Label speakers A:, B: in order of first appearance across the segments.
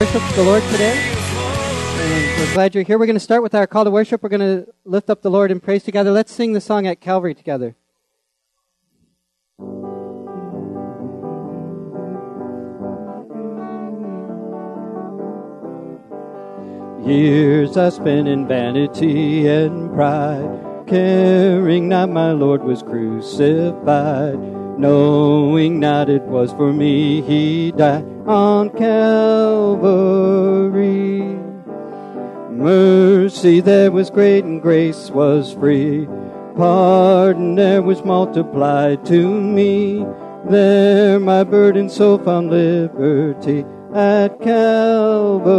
A: worship the Lord today. And we're glad you're here. We're going to start with our call to worship. We're going to lift up the Lord in praise together. Let's sing the song at Calvary together. Years I spent in vanity and pride, caring not my Lord was crucified, knowing not it was for me he died on Calvary. Mercy there was great and grace was free. Pardon there was multiplied to me. There my burden so found liberty at Calvary.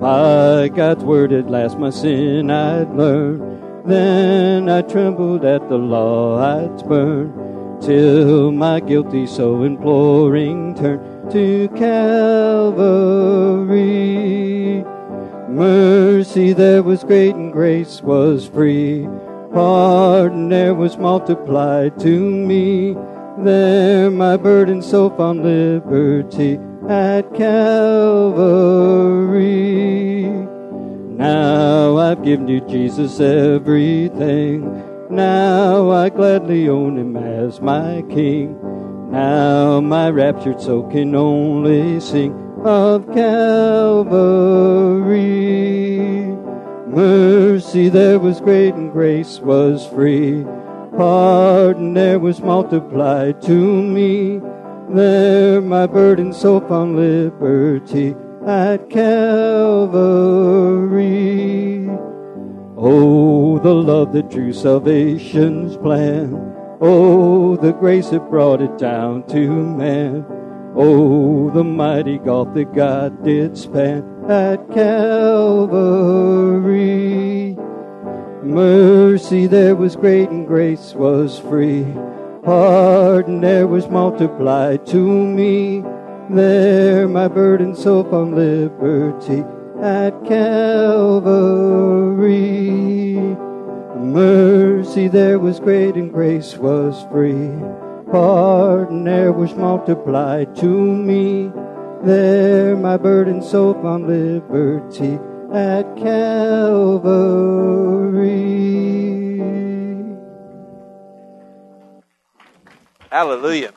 A: By God's word at last my sin I'd learned. Then I trembled at the law I'd spurned till my guilty soul imploring turned to Calvary. Mercy there was great and grace was free. Pardon there was multiplied to me. There my burden so found liberty at Calvary. Now I've given you Jesus everything. Now I gladly own him as my king. Now my raptured soul can only sing of Calvary. Mercy there was great and grace was free. Pardon there was multiplied to me. There my burden so found liberty at Calvary. Oh, the love that drew salvation's plan. Oh, the grace that brought it down to man. Oh, the mighty gulf that God did span at Calvary. Mercy there was great and grace was free. Pardon there was multiplied to me. There my burden so found liberty at Calvary. Mercy there was great and grace was free. Pardon there was multiplied to me. There my burden so found liberty at Calvary.
B: Hallelujah.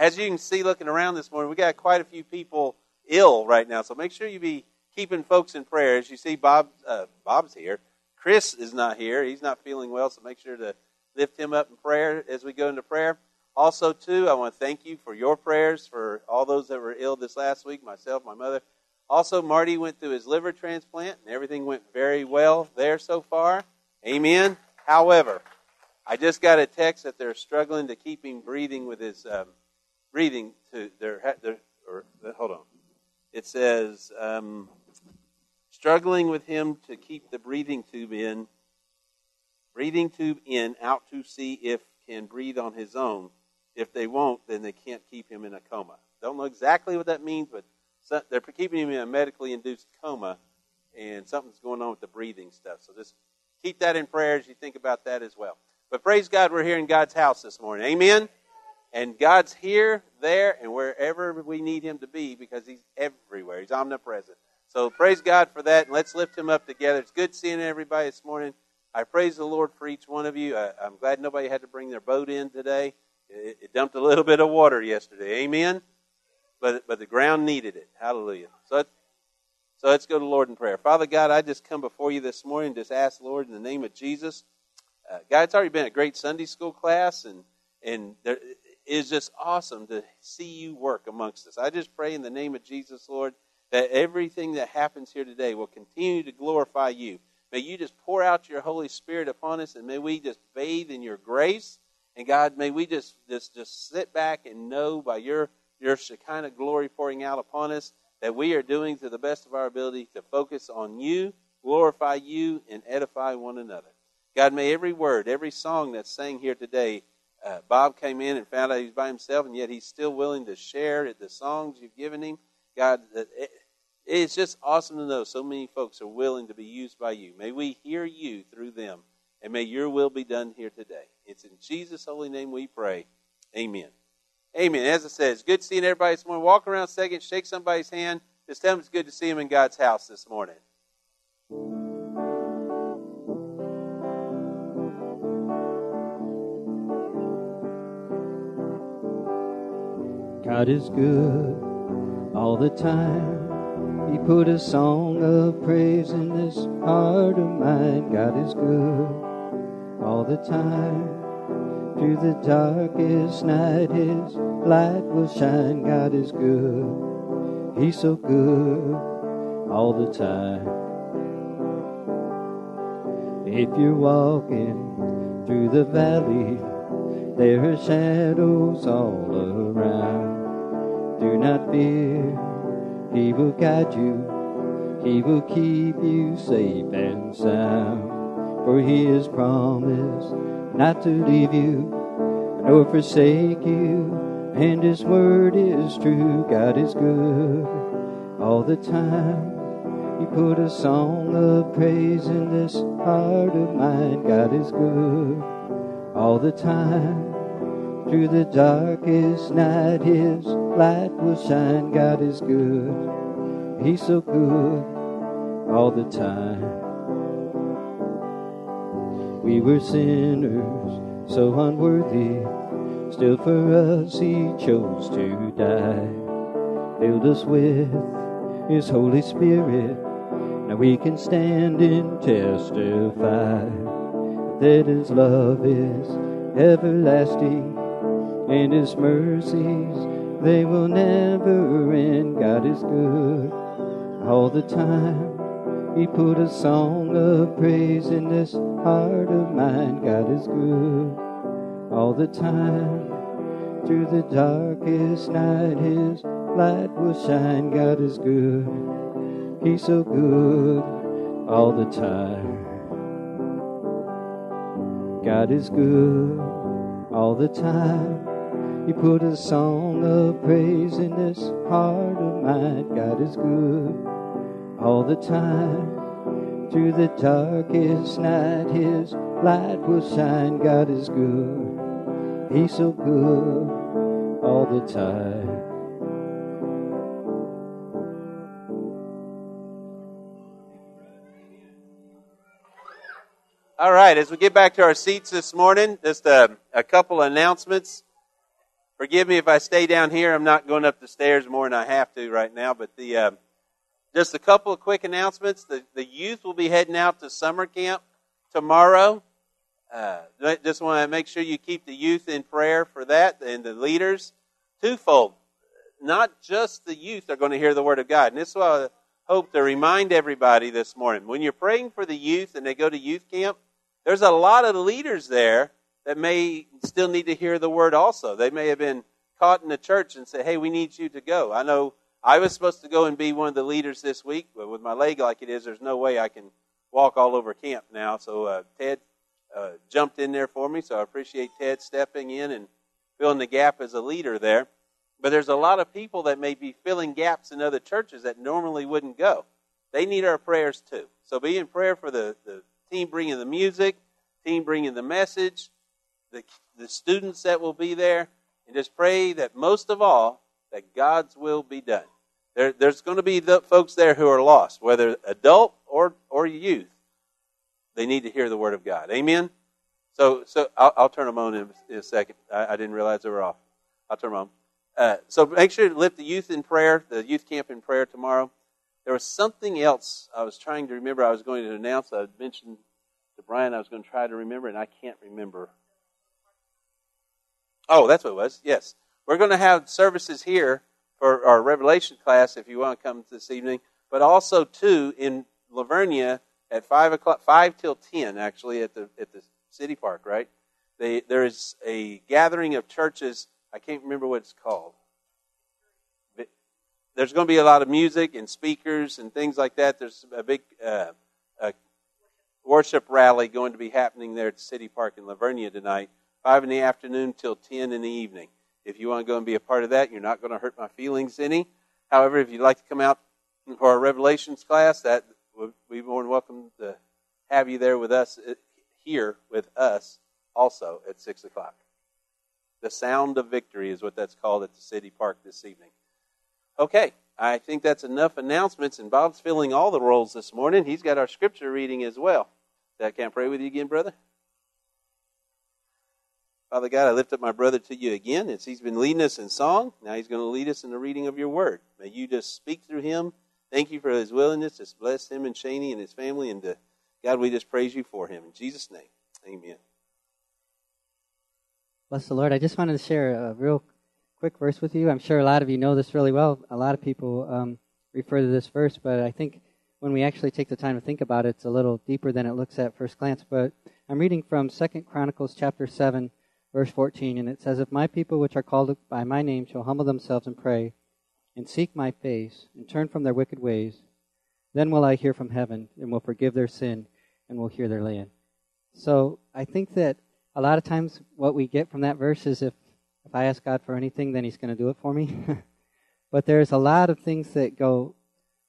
B: As you can see looking around this morning, we got quite a few people ill right now. So make sure you be keeping folks in prayer. As you see, Bob, uh, Bob's here. Chris is not here. He's not feeling well, so make sure to lift him up in prayer as we go into prayer. Also, too, I want to thank you for your prayers for all those that were ill this last week, myself, my mother. Also, Marty went through his liver transplant, and everything went very well there so far. Amen. However, I just got a text that they're struggling to keep him breathing with his um, breathing to their, their or hold on. It says um, struggling with him to keep the breathing tube in, breathing tube in out to see if can breathe on his own. If they won't, then they can't keep him in a coma. Don't know exactly what that means, but they're keeping him in a medically induced coma, and something's going on with the breathing stuff. So just keep that in prayer as you think about that as well. But praise God, we're here in God's house this morning. Amen. And God's here, there, and wherever we need Him to be because He's everywhere. He's omnipresent. So praise God for that, and let's lift Him up together. It's good seeing everybody this morning. I praise the Lord for each one of you. I, am glad nobody had to bring their boat in today. It, it, dumped a little bit of water yesterday. Amen. But but the ground needed it. Hallelujah. So so let's go to Lord in prayer. Father God, I just come before you this morning. Just ask Lord in the name of Jesus. Uh, God, it's already been a great Sunday school class, and and there, is just awesome to see you work amongst us. I just pray in the name of Jesus, Lord, that everything that happens here today will continue to glorify you. May you just pour out your Holy Spirit upon us, and may we just bathe in your grace. And God, may we just just just sit back and know by your your Shekinah glory pouring out upon us that we are doing to the best of our ability to focus on you, glorify you, and edify one another. God, may every word, every song that's sang here today uh, Bob came in and found out he was by himself, and yet he's still willing to share the songs you've given him. God, it, it's just awesome to know so many folks are willing to be used by you. May we hear you through them, and may your will be done here today. It's in Jesus' holy name we pray. Amen. Amen. As I said, it's good seeing everybody this morning. Walk around a second, shake somebody's hand. Just tell them it's good to see them in God's house this morning.
A: God is good all the time. He put a song of praise in this heart of mine. God is good all the time. Through the darkest night, His light will shine. God is good. He's so good all the time. If you're walking through the valley, there are shadows all around. Do not fear, He will guide you. He will keep you safe and sound. For He has promised not to leave you nor forsake you. And His word is true. God is good all the time. He put a song of praise in this heart of mine. God is good all the time. Through the darkest night, His light will shine. God is good. He's so good all the time. We were sinners, so unworthy. Still for us he chose to die. Filled us with his Holy Spirit. Now we can stand and testify that his love is everlasting and his mercies they will never end. God is good all the time. He put a song of praise in this heart of mine. God is good all the time. Through the darkest night, His light will shine. God is good. He's so good all the time. God is good all the time. He put a song of praise in this heart of mine. God is good all the time. Through the darkest night, His light will shine. God is good. He's so good all the time.
B: All right, as we get back to our seats this morning, just a, a couple announcements. Forgive me if I stay down here. I'm not going up the stairs more than I have to right now, but the uh, just a couple of quick announcements. The, the youth will be heading out to summer camp tomorrow. Uh, just want to make sure you keep the youth in prayer for that and the leaders. Twofold. Not just the youth are going to hear the Word of God. And this is what I hope to remind everybody this morning. When you're praying for the youth and they go to youth camp, there's a lot of leaders there that may still need to hear the Word also. They may have been caught in the church and say, hey, we need you to go. I know I was supposed to go and be one of the leaders this week, but with my leg like it is, there's no way I can walk all over camp now. So uh, Ted uh, jumped in there for me, so I appreciate Ted stepping in and filling the gap as a leader there. But there's a lot of people that may be filling gaps in other churches that normally wouldn't go. They need our prayers too. So be in prayer for the, the team bringing the music, team bringing the message, the, the students that will be there, and just pray that most of all, that God's will be done. There, there's going to be the folks there who are lost, whether adult or, or youth. They need to hear the word of God. Amen? So, so I'll, I'll turn them on in, a second. I, I, didn't realize they were off. I'll turn them on. Uh, so make sure to lift the youth in prayer, the youth camp in prayer tomorrow. There was something else I was trying to remember I was going to announce. I mentioned to Brian I was going to try to remember, and I can't remember. Oh, that's what it was. Yes. We're going to have services here for our Revelation class if you want to come this evening, but also, too, in La Vernia at 5 o'clock, 5 till 10, actually, at the, at the city park, right? They, there is a gathering of churches. I can't remember what it's called. But there's going to be a lot of music and speakers and things like that. There's a big uh, a worship rally going to be happening there at city park in La Vernia tonight, 5 in the afternoon till 10 in the evening. If you want to go and be a part of that, you're not going to hurt my feelings any. However, if you'd like to come out for our Revelations class, that would be more than welcome to have you there with us uh, here with us also at six o'clock. The Sound of Victory is what that's called at the City Park this evening. Okay, I think that's enough announcements, and Bob's filling all the roles this morning. He's got our scripture reading as well. I can't pray with you again, brother? Father God, I lift up my brother to you again. As he's been leading us in song, now he's going to lead us in the reading of your word. May you just speak through him. Thank you for his willingness Just bless him and Shaney and his family. And to, God, we just praise you for him. In Jesus' name, amen.
A: Bless the Lord. I just wanted to share a real quick verse with you. I'm sure a lot of you know this really well. A lot of people um, refer to this verse, but I think when we actually take the time to think about it, it's a little deeper than it looks at first glance. But I'm reading from Second Chronicles chapter 7, verse 14, and it says, If my people which are called by my name shall humble themselves and pray, and seek my face, and turn from their wicked ways, then will I hear from heaven, and will forgive their sin, and will hear their land. So I think that a lot of times what we get from that verse is if, if I ask God for anything, then He's going to do it for me. but there's a lot of things that go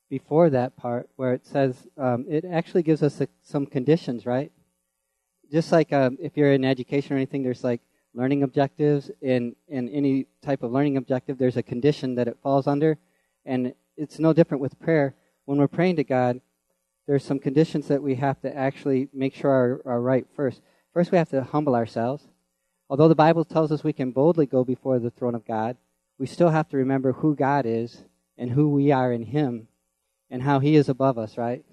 A: before that part where it says um, it actually gives us a, some conditions, right? Just like um, if you're in education or anything, there's like learning objectives. In in any type of learning objective, there's a condition that it falls under, and it's no different with prayer. When we're praying to God, there's some conditions that we have to actually make sure are, are right first. First, we have to humble ourselves. Although the Bible tells us we can boldly go before the throne of God, we still have to remember who God is and who we are in Him and how He is above us, right?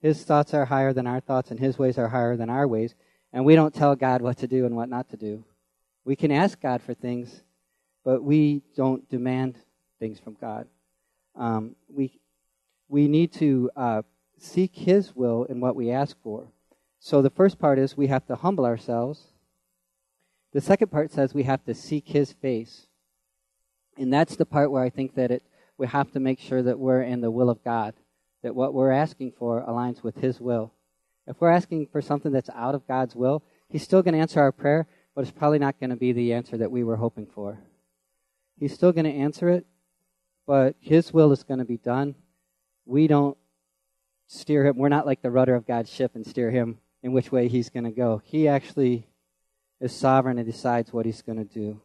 A: His thoughts are higher than our thoughts, and His ways are higher than our ways. And we don't tell God what to do and what not to do. We can ask God for things, but we don't demand things from God. Um, we we need to uh, seek His will in what we ask for. So the first part is we have to humble ourselves. The second part says we have to seek His face, and that's the part where I think that it we have to make sure that we're in the will of God, that what we're asking for aligns with His will. If we're asking for something that's out of God's will, He's still going to answer our prayer, but it's probably not going to be the answer that we were hoping for. He's still going to answer it, but His will is going to be done. We don't steer Him. We're not like the rudder of God's ship and steer Him in which way He's going to go. He actually is sovereign and decides what He's going to do.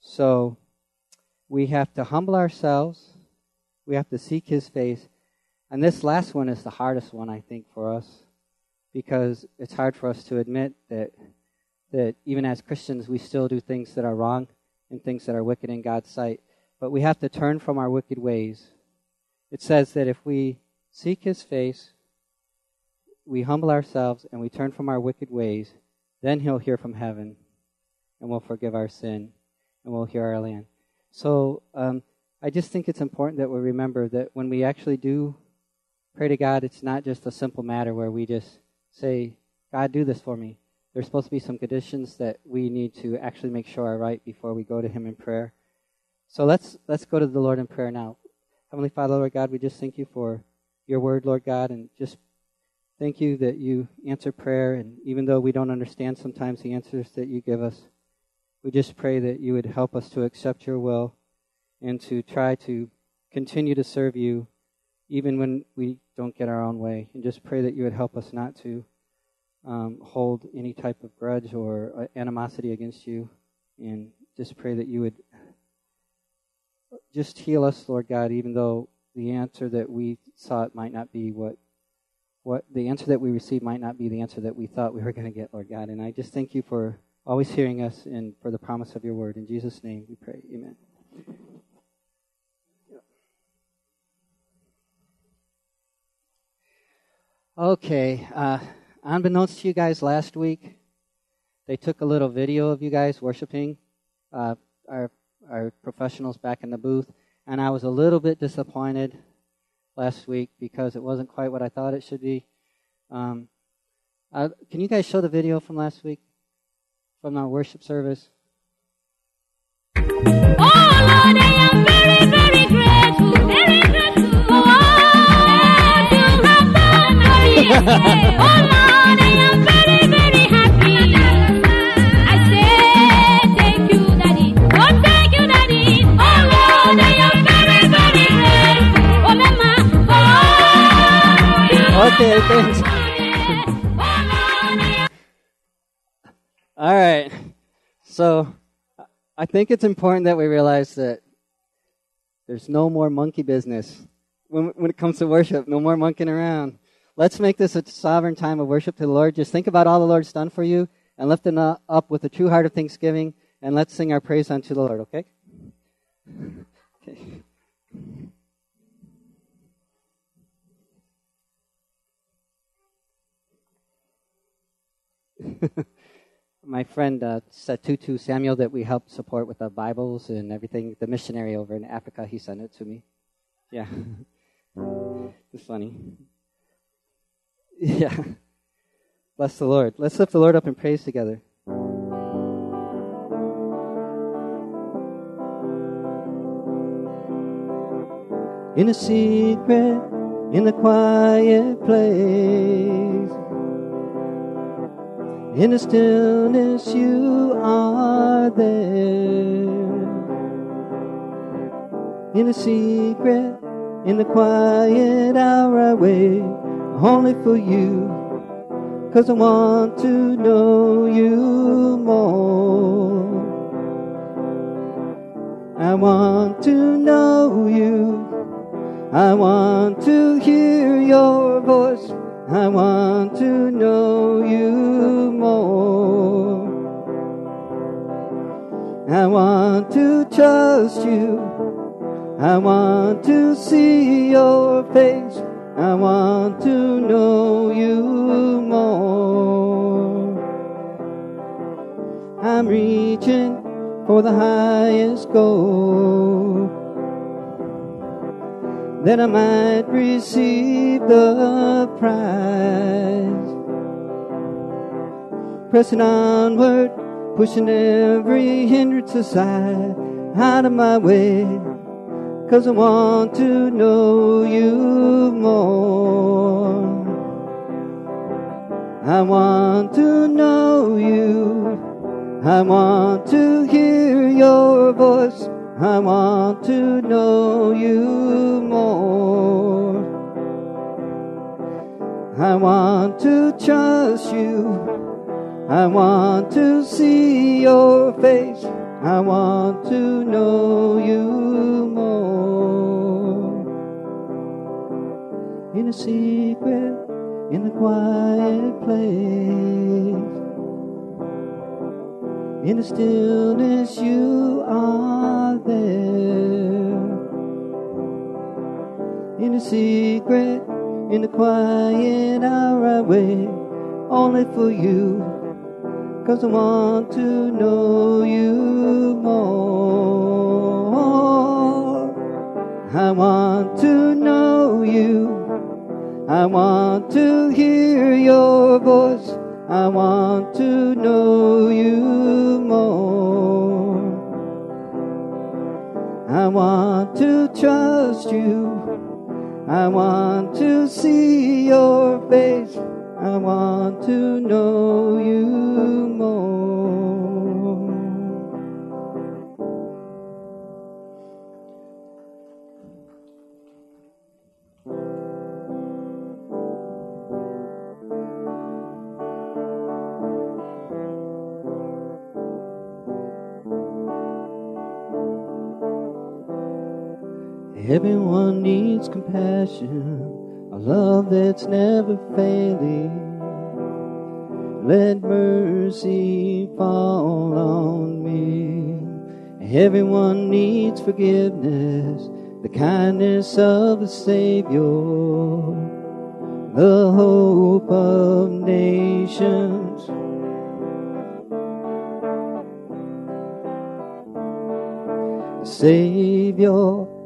A: So, we have to humble ourselves. We have to seek His face. And this last one is the hardest one, I think, for us because it's hard for us to admit that, that even as Christians, we still do things that are wrong and things that are wicked in God's sight. But we have to turn from our wicked ways. It says that if we seek His face, we humble ourselves, and we turn from our wicked ways, then He'll hear from heaven and will forgive our sin and will hear our land. So um, I just think it's important that we remember that when we actually do pray to God, it's not just a simple matter where we just say, God, do this for me. There's supposed to be some conditions that we need to actually make sure are right before we go to Him in prayer. So let's let's go to the Lord in prayer now. Heavenly Father, Lord God, we just thank you for your word, Lord God, and just thank you that you answer prayer. And even though we don't understand sometimes the answers that you give us, we just pray that you would help us to accept your will and to try to continue to serve you even when we don't get our own way. And just pray that you would help us not to um, hold any type of grudge or uh, animosity against you. And just pray that you would just heal us, Lord God, even though the answer that we sought might not be what what the answer that we received might not be the answer that we thought we were going to get, Lord God. And I just thank you for always hearing us and for the promise of your word. In Jesus' name we pray. Amen. Okay, uh, unbeknownst to you guys last week, they took a little video of you guys worshiping uh, our, our professionals back in the booth, and I was a little bit disappointed last week because it wasn't quite what I thought it should be. Um, uh, can you guys show the video from last week? from our worship service. Oh Okay, thanks. All right. So I think it's important that we realize that there's no more monkey business when, when it comes to worship, no more monkeying around. Let's make this a sovereign time of worship to the Lord. Just think about all the Lord's done for you and lift it up with a true heart of thanksgiving, and let's sing our praise unto the Lord, okay? Okay. My friend uh, Satutu Samuel, that we helped support with the Bibles and everything, the missionary over in Africa, he sent it to me. Yeah. it's funny. Yeah. Bless the Lord. Let's lift the Lord up in praise together. In a secret, in the quiet place, in the stillness, you are there. In a secret, in the quiet hour, I wait only for you. Cause I want to know you more. I want to know you. I want to hear your voice. I want to know you more. I want to trust you. I want to see your face. I want to know you more. I'm reaching for the highest goal that I might receive the prize. Pressing onward, pushing every hindrance aside, out of my way, cause I want to know you more. I want to know you. I want to hear your voice. I want to know you more. I want to trust you. I want to see your face. I want to know you more. A secret, in the quiet place. In the stillness, you are there. In the secret, in the quiet hour, I wait only for you. Cause I want to know you more. I want to know you. I want to hear your voice. I want to know you more. I want to trust you. I want to see your face. I want to know you more. Everyone needs compassion, a love that's never failing. Let mercy fall on me. Everyone needs forgiveness, the kindness of a Savior, the hope of nations. Savior,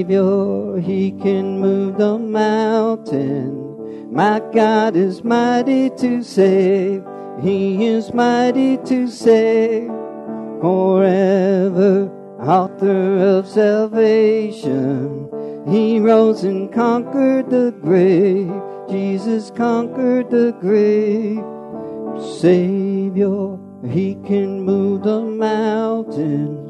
A: Savior, He can move the mountain. My God is mighty to save. He is mighty to save forever, author of salvation. He rose and conquered the grave. Jesus conquered the grave. Savior, He can move the mountains.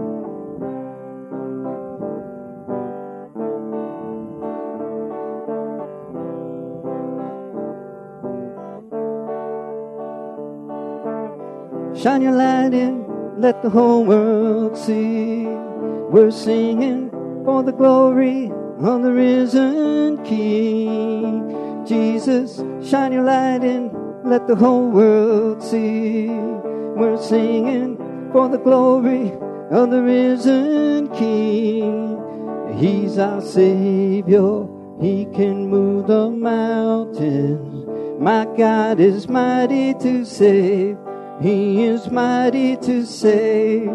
A: Shine your light in, let the whole world see. We're singing for the glory of the risen King. Jesus, shine your light in, let the whole world see. We're singing for the glory of the risen King. He's our Savior, He can move the mountains. My God is mighty to save. He is mighty to save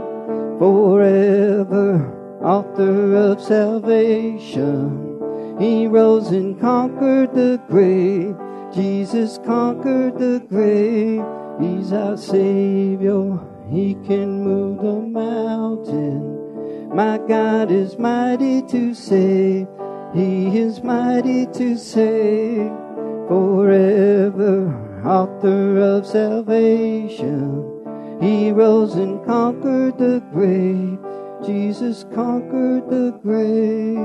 A: forever, author of salvation. He rose and conquered the grave. Jesus conquered the grave. He's our Savior. He can move the mountain. My God is mighty to save. He is mighty to save forever author of salvation. He rose and conquered the grave. Jesus conquered the grave.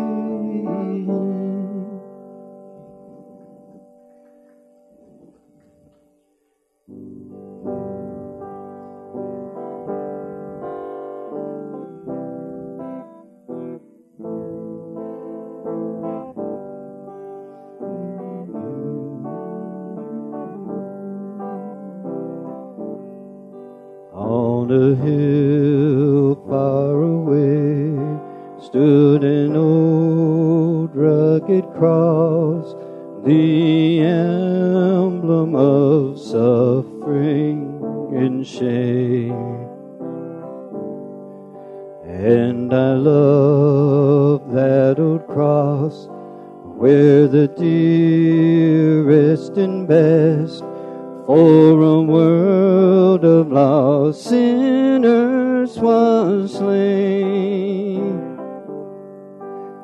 A: For a world of lost sinners was slain.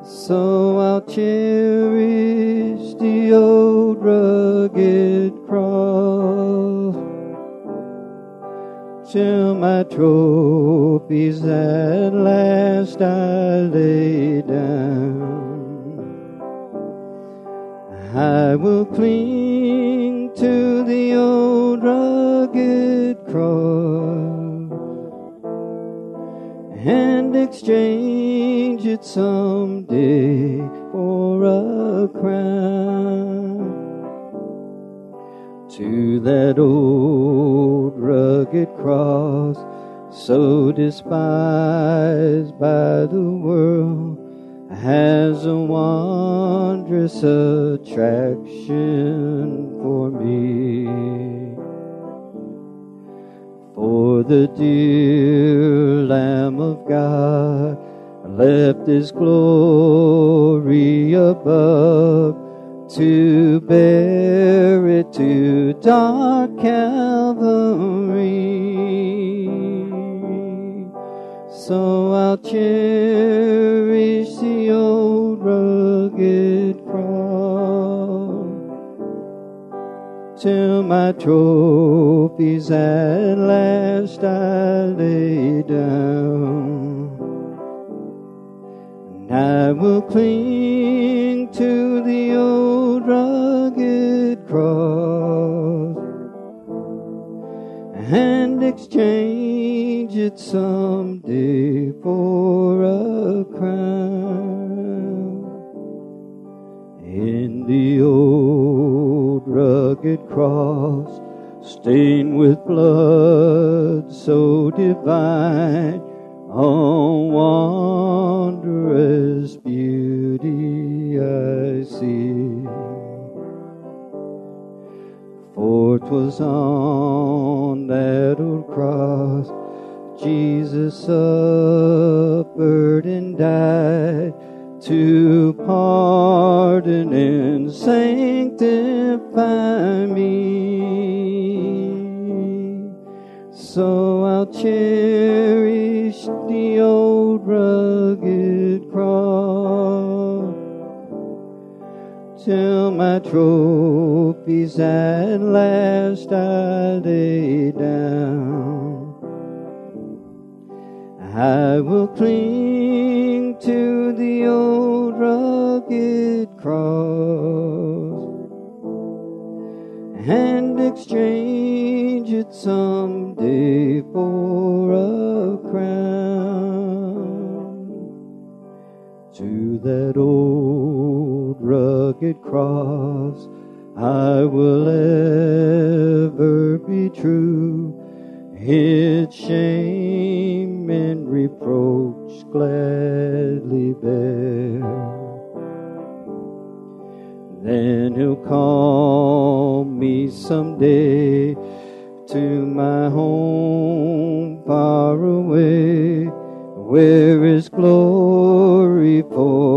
A: So I'll cherish the old rugged cross till my trophies at last I lay down. I will cling To that old rugged cross, so despised by the world has a wondrous attraction for me. For the dear Lamb of God left his glory above to bear it to dark Calvary. So I'll cherish the old rugged cross till my trophies at last I lay down. And I will cling to the old cross exchange it someday for a crown. In the old rugged cross, stained with blood so divine, on wondrous 'twas on that old cross Jesus suffered and died to pardon and sanctify me. So I'll cherish the old rugged cross till my trophies at last I lay down. I will cling to the old rugged cross and exchange it someday for a crown to that old rugged cross I will ever be true. Its shame and reproach gladly bear. Then he'll call me someday to my home far away where his glory forever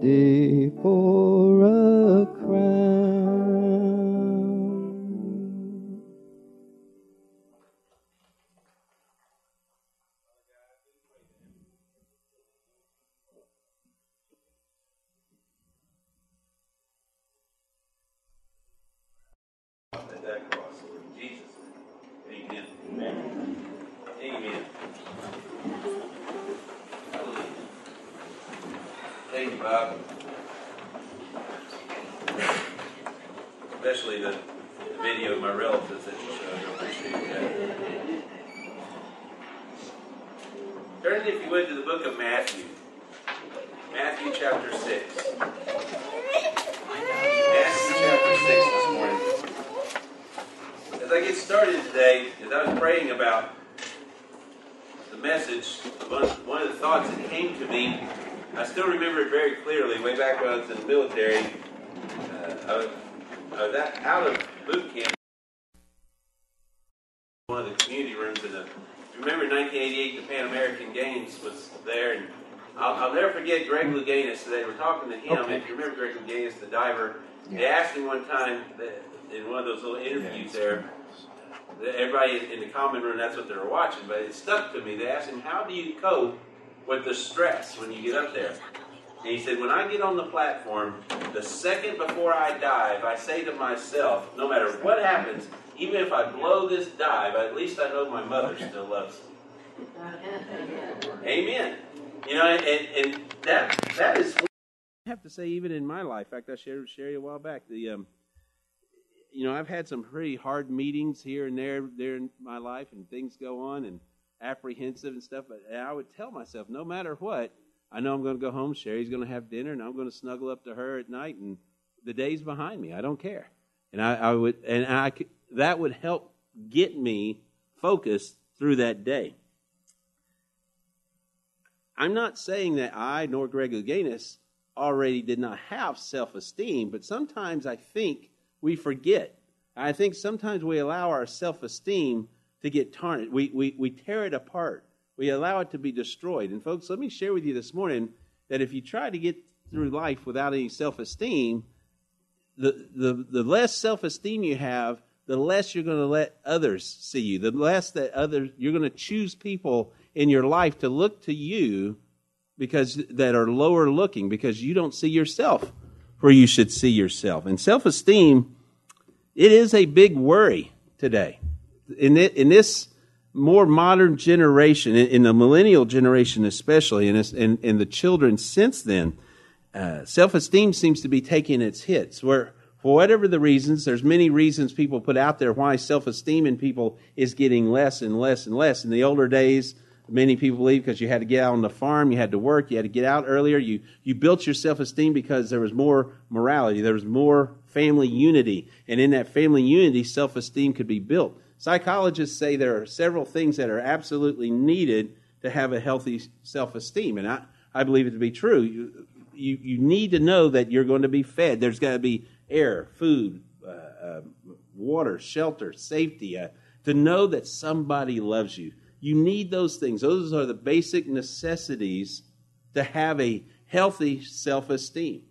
A: someday for a
B: this morning. As I get started today, as I was praying about the message, one, of the thoughts that came to me, I still remember it very clearly, way back when I was in the military. Uh, I was, I was out of boot camp, one of the community rooms in the, remember 1988, the Pan American Games was there, and I'll, I'll never forget Greg Louganis. They were talking to him,
A: Okay.
B: if you remember Greg Louganis, the diver, they asked him one time that, in one of those little interviews there, that everybody in the common room, that's what they were watching, but it stuck to me. They asked him, How do you cope with the stress when you get up there? And he said, When I get on the platform, the second before I dive, I say to myself, no matter what happens, even if I blow this dive, at least I know my mother still loves me. Amen. You know, and, and that that is. I have to say, even in my life, in fact, I shared with Sherry a while back. The, um, you know, I've had some pretty hard meetings here and there, there in my life, and things go on, and apprehensive and stuff. But I would tell myself, no matter what, I know I'm going to go home. Sherry's going to have dinner, and I'm going to snuggle up to her at night, and the day's behind me. I don't care, and I, I would, and I that would help get me focused through that day. I'm not saying that I nor Greg Louganis already did not have self esteem, but sometimes I think we forget. I think sometimes we allow our self esteem to get tarnished. We, we, we tear it apart, we allow it to be destroyed. And, folks, let me share with you this morning that if you try to get through life without any self esteem, the, the, the less self esteem you have, the less you're going to let others see you. The less that others, you're going to choose people in your life to look to you because that are lower looking because you don't see yourself where you should see yourself. And self esteem, it is a big worry today. In, in this more modern generation, in, the millennial generation especially, and in, in, the children since then, uh, self esteem seems to be taking its hits. Where, for whatever the reasons, there's many reasons people put out there why self esteem in people is getting less and less and less. In the older days, many people believe because you had to get out on the farm, you had to work, you had to get out earlier. You, you built your self esteem because there was more morality, there was more family unity. And in that family unity, self esteem could be built. Psychologists say there are several things that are absolutely needed to have a healthy self esteem. And I, I believe it to be true. You, you, you need to know that you're going to be fed. There's got to be air, food, uh, uh, water, shelter, safety, uh, to know that somebody loves you you need those things. Those are the basic necessities to have a healthy self esteem.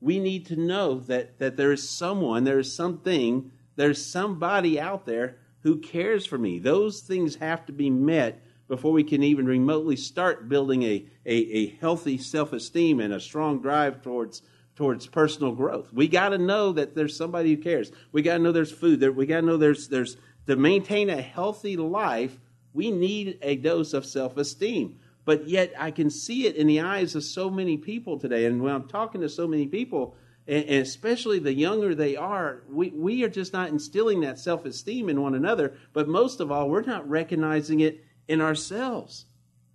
B: We need to know that, that there is someone, there is something, there's somebody out there who cares for me. Those things have to be met before we can even remotely start building a, a, a healthy self esteem and a strong drive towards towards personal growth. We got to know that there's somebody who cares. We got to know there's food. There, we got to know there's there's to maintain a healthy life we need a dose of self esteem. But yet, I can see it in the eyes of so many people today. And when I'm talking to so many people, and, especially the younger they are, we, we are just not instilling that self esteem in one another. But most of all, we're not recognizing it in ourselves.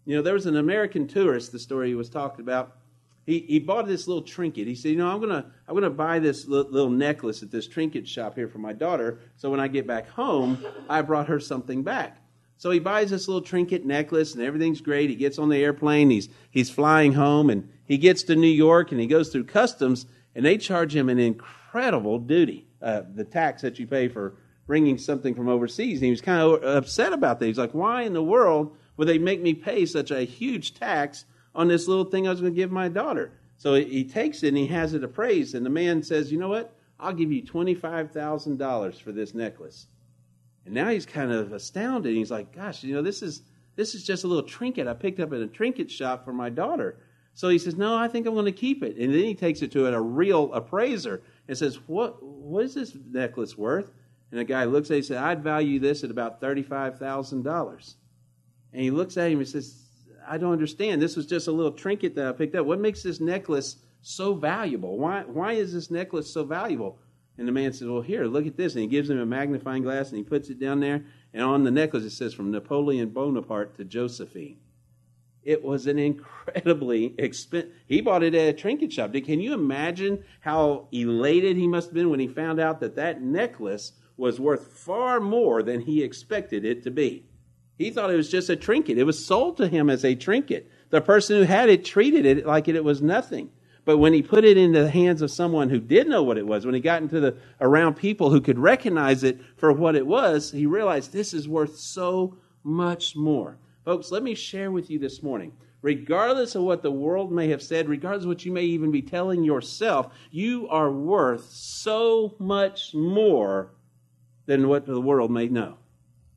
B: You know, there was an American tourist, the story he was talking about. He, he bought this little trinket. He said, You know, I'm going to I'm gonna buy this little, little necklace at this trinket shop here for my daughter. So when I get back home, I brought her something back. So he buys this little trinket necklace and everything's great. He gets on the airplane, he's, he's flying home, and he gets to New York and he goes through customs, and they charge him an incredible duty, uh, the tax that you pay for bringing something from overseas. And he was kind of upset about that. He's like, why in the world would they make me pay such a huge tax on this little thing I was going to give my daughter? So he takes it and he has it appraised, and the man says, you know what? I'll give you $25,000 for this necklace. And now he's kind of astounded. He's like, gosh, you know, this is this is just a little trinket I picked up at a trinket shop for my daughter. So he says, no, I think I'm going to keep it. And then he takes it to a real appraiser and says, what what is this necklace worth? And the guy looks at it and says, I'd value this at about $35,000. And he looks at him and says, I don't understand. This was just a little trinket that I picked up. What makes this necklace so valuable? Why, why is this necklace so valuable? And the man says, Well, here, look at this. And he gives him a magnifying glass and he puts it down there. And on the necklace, it says, From Napoleon Bonaparte to Josephine. It was an incredibly expensive. He bought it at a trinket shop. Can you imagine how elated he must have been when he found out that that necklace was worth far more than he expected it to be? He thought it was just a trinket. It was sold to him as a trinket. The person who had it treated it like it was nothing. But when he put it into the hands of someone who did know what it was, when he got into the around people who could recognize it for what it was, he realized this is worth so much more. Folks, let me share with you this morning. Regardless of what the world may have said, regardless of what you may even be telling yourself, you are worth so much more than what the world may know.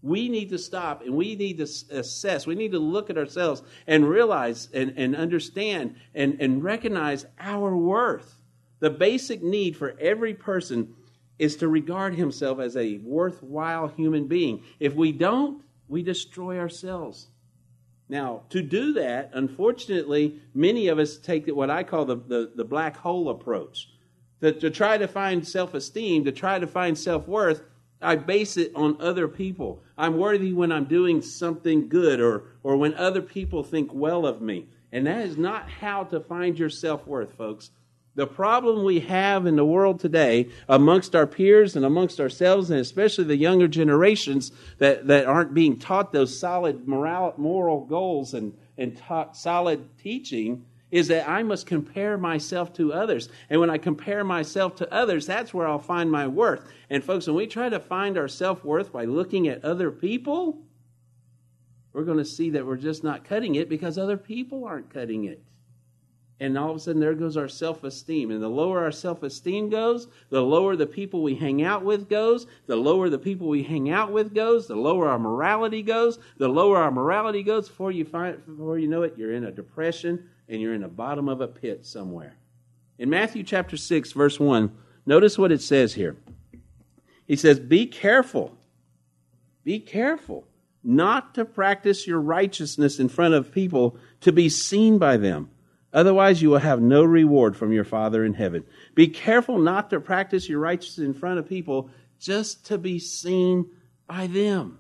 B: We need to stop and we need to assess. We need to look at ourselves and realize and, and understand and, and recognize our worth. The basic need for every person is to regard himself as a worthwhile human being. If we don't, we destroy ourselves. Now, to do that, unfortunately, many of us take what I call the, the, the black hole approach. To, to try to find self esteem, to try to find self worth, I base it on other people. I'm worthy when I'm doing something good or, or when other people think well of me. And that is not how to find your self worth, folks. The problem we have in the world today, amongst our peers and amongst ourselves, and especially the younger generations that, that aren't being taught those solid moral, moral goals and, and solid teaching, is that I must compare myself to others. And when I compare myself to others, that's where I'll find my worth. And folks, when we try to find our self worth by looking at other people, we're going to see that we're just not cutting it because other people aren't cutting it. And all of a sudden, there goes our self esteem. And the lower our self esteem goes, the lower the people we hang out with goes. The lower the people we hang out with goes, the lower our morality goes. The lower our morality goes, before you, find, before you know it, you're in a depression and you're in the bottom of a pit somewhere. In Matthew chapter 6, verse 1, notice what it says here. He says, Be careful. Be careful not to practice your righteousness in front of people to be seen by them. Otherwise, you will have no reward from your Father in heaven. Be careful not to practice your righteousness in front of people just to be seen by them.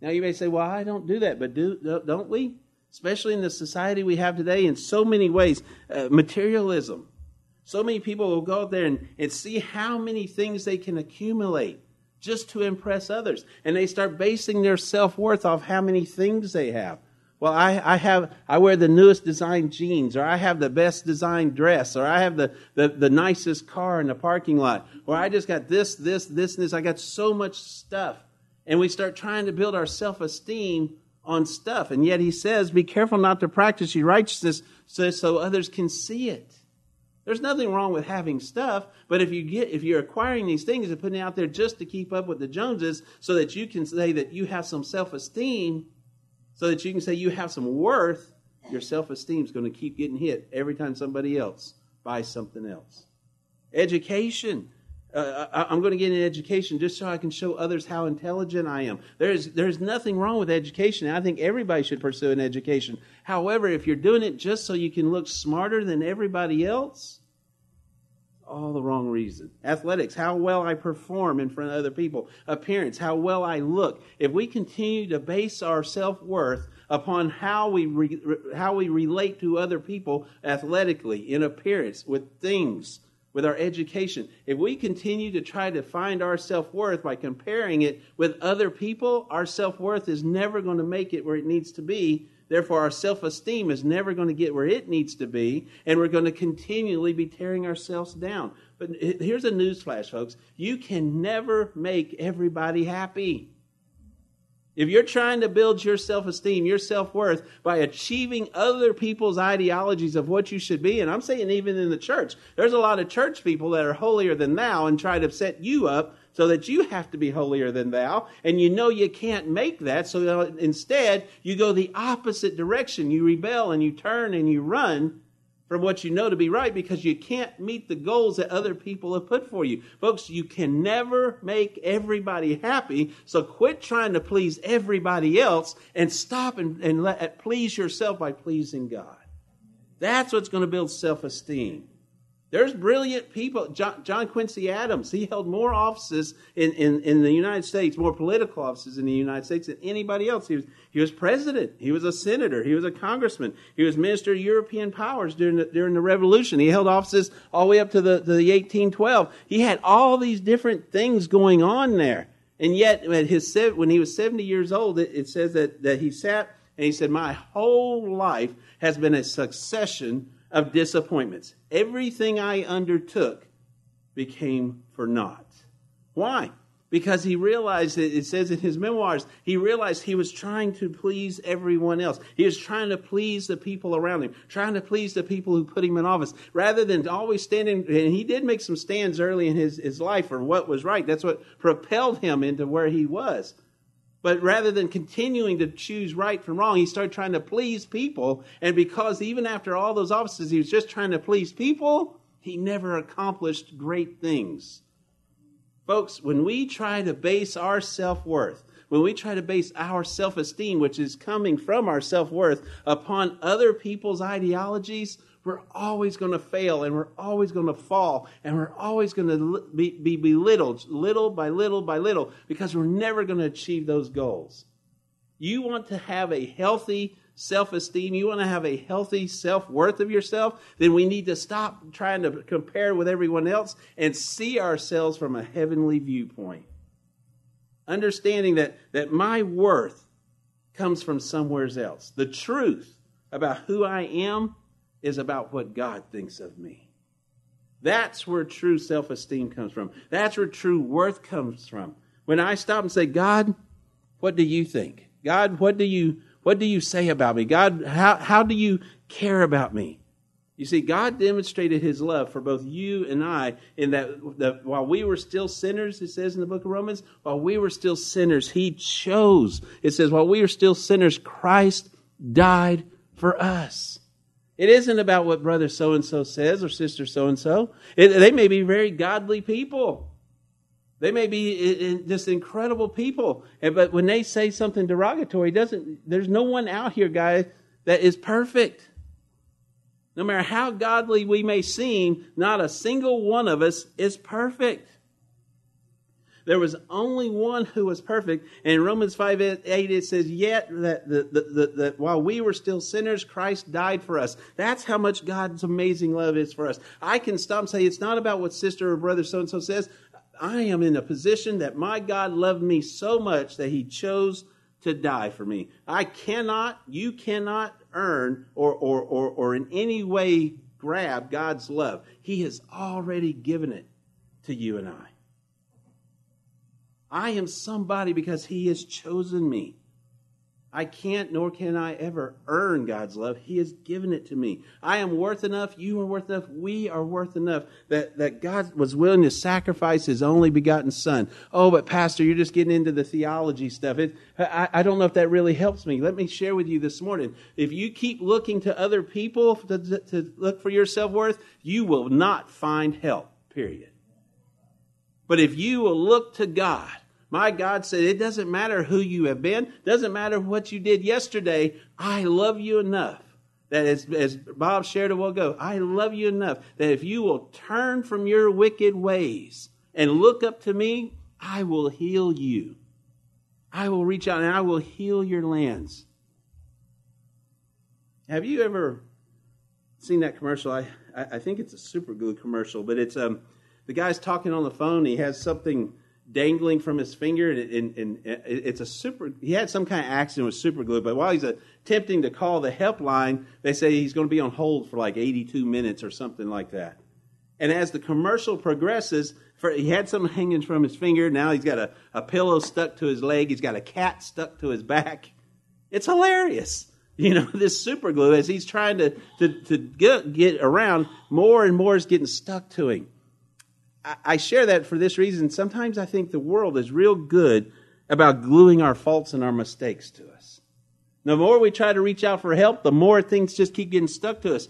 B: Now, you may say, well, I don't do that, but do, don't we? Especially in the society we have today, in so many ways. Uh, materialism. So many people will go out there and, and see how many things they can accumulate just to impress others. And they start basing their self worth off how many things they have. Well, I, I have I wear the newest design jeans, or I have the best designed dress, or I have the, the, the nicest car in the parking lot, or I just got this, this, this, and this. I got so much stuff. And we start trying to build our self esteem on stuff. And yet he says, Be careful not to practice your righteousness so, so others can see it. There's nothing wrong with having stuff, but if you get if you're acquiring these things and putting out there just to keep up with the Joneses so that you can say that you have some self-esteem, so that you can say you have some worth, your self esteem is going to keep getting hit every time somebody else buys something else. Education. Uh, I'm going to get an education just so I can show others how intelligent I am. There's, there's nothing wrong with education. I think everybody should pursue an education. However, if you're doing it just so you can look smarter than everybody else, all the wrong reason. Athletics, how well I perform in front of other people. Appearance, how well I look. If we continue to base our self worth upon how we re, how we relate to other people athletically, in appearance, with things, with our education, if we continue to try to find our self worth by comparing it with other people, our self worth is never going to make it where it needs to be Therefore, our self esteem is never going to get where it needs to be, and we're going to continually be tearing ourselves down. But here's a newsflash, folks you can never make everybody happy. If you're trying to build your self esteem, your self worth by achieving other people's ideologies of what you should be, and I'm saying even in the church, there's a lot of church people that are holier than thou and try to set you up so that you have to be holier than thou, and you know you can't make that, so instead you go the opposite direction. You rebel and you turn and you run from what you know to be right because you can't meet the goals that other people have put for you. Folks, you can never make everybody happy, so quit trying to please everybody else and stop and, and let, please yourself by pleasing God. That's what's going to build self esteem. There's brilliant people. John, John, Quincy Adams, he held more offices in, in, in, the United States, more political offices in the United States than anybody else. He was, he was president. He was a senator. He was a congressman. He was minister of European powers during the, during the Revolution. He held offices all the way up to the, to the 1812. He had all these different things going on there. And yet, at his, when he was 70 years old, it, it says that, that he sat and he said, My whole life has been a succession of disappointments. Everything I undertook became for naught. Why? Because he realized that it says in his memoirs, he realized he was trying to please everyone else. He was trying to please the people around him, trying to please the people who put him in office, rather than always standing. And he did make some stands early in his, his life for what was right. That's what propelled him into where he was. But rather than continuing to choose right from wrong, he started trying to please people. And because even after all those offices, he was just trying to please people, he never accomplished great things. Folks, when we try to base our self worth, when we try to base our self esteem, which is coming from our self worth, upon other people's ideologies, we're always going to fail and we're always going to fall and we're always going to be, be belittled little by little by little because we're never going to achieve those goals. You want to have a healthy self esteem, you want to have a healthy self worth of yourself, then we need to stop trying to compare with everyone else and see ourselves from a heavenly viewpoint. Understanding that, that my worth comes from somewhere else. The truth about who I am is about what God thinks of me. That's where true self esteem comes from. That's where true worth comes from. When I stop and say, God, what do you think? God, what do you what do you say about me? God, how, how do you care about me? You see, God demonstrated his love for both you and I in that, that while we were still sinners, it says in the book of Romans, while we were still sinners, he chose. It says, while we were still sinners, Christ died for us. It isn't about what brother so and so says or sister so and so. They may be very godly people. They may be just incredible people. But when they say something derogatory, doesn't there's no one out here, guys, that is perfect. No matter how godly we may seem, not a single one of us is perfect. There was only one who was perfect. And in Romans 5 8, it says, Yet that, that, that, that while we were still sinners, Christ died for us. That's how much God's amazing love is for us. I can stop and say, It's not about what sister or brother so and so says. I am in a position that my God loved me so much that he chose to die for me. I cannot, you cannot earn or, or, or, or in any way grab God's love. He has already given it to you and I. I am somebody because He has chosen me. I can't nor can I ever earn God's love. He has given it to me. I am worth enough. You are worth enough. We are worth enough that, that God was willing to sacrifice His only begotten Son. Oh, but Pastor, you're just getting into the theology stuff. It, I, I don't know if that really helps me. Let me share with you this morning. If you keep looking to other people to, to look for your self worth, you will not find help, period. But if you will look to God, my God said, It doesn't matter who you have been, doesn't matter what you did yesterday. I love you enough that, as, as Bob shared a while ago, I love you enough that if you will turn from your wicked ways and look up to me, I will heal you. I will reach out and I will heal your lands. Have you ever seen that commercial? I, I think it's a super glue commercial, but it's um, the guy's talking on the phone. He has something dangling from his finger, and, and, and, it's a super. He had some kind of accident with super glue, but while he's attempting to call the helpline, they say he's going to be on hold for like 82 minutes or something like that. And as the commercial progresses, for, he had something hanging from his finger. Now he's got a, a pillow stuck to his leg. He's got a cat stuck to his back. It's hilarious. You know, this super glue, as he's trying to, to, to get, get around, more and more is getting stuck to him. I share that for this reason. Sometimes I think the world is real good about gluing our faults and our mistakes to us. The more we try to reach out for help, the more things just keep getting stuck to us.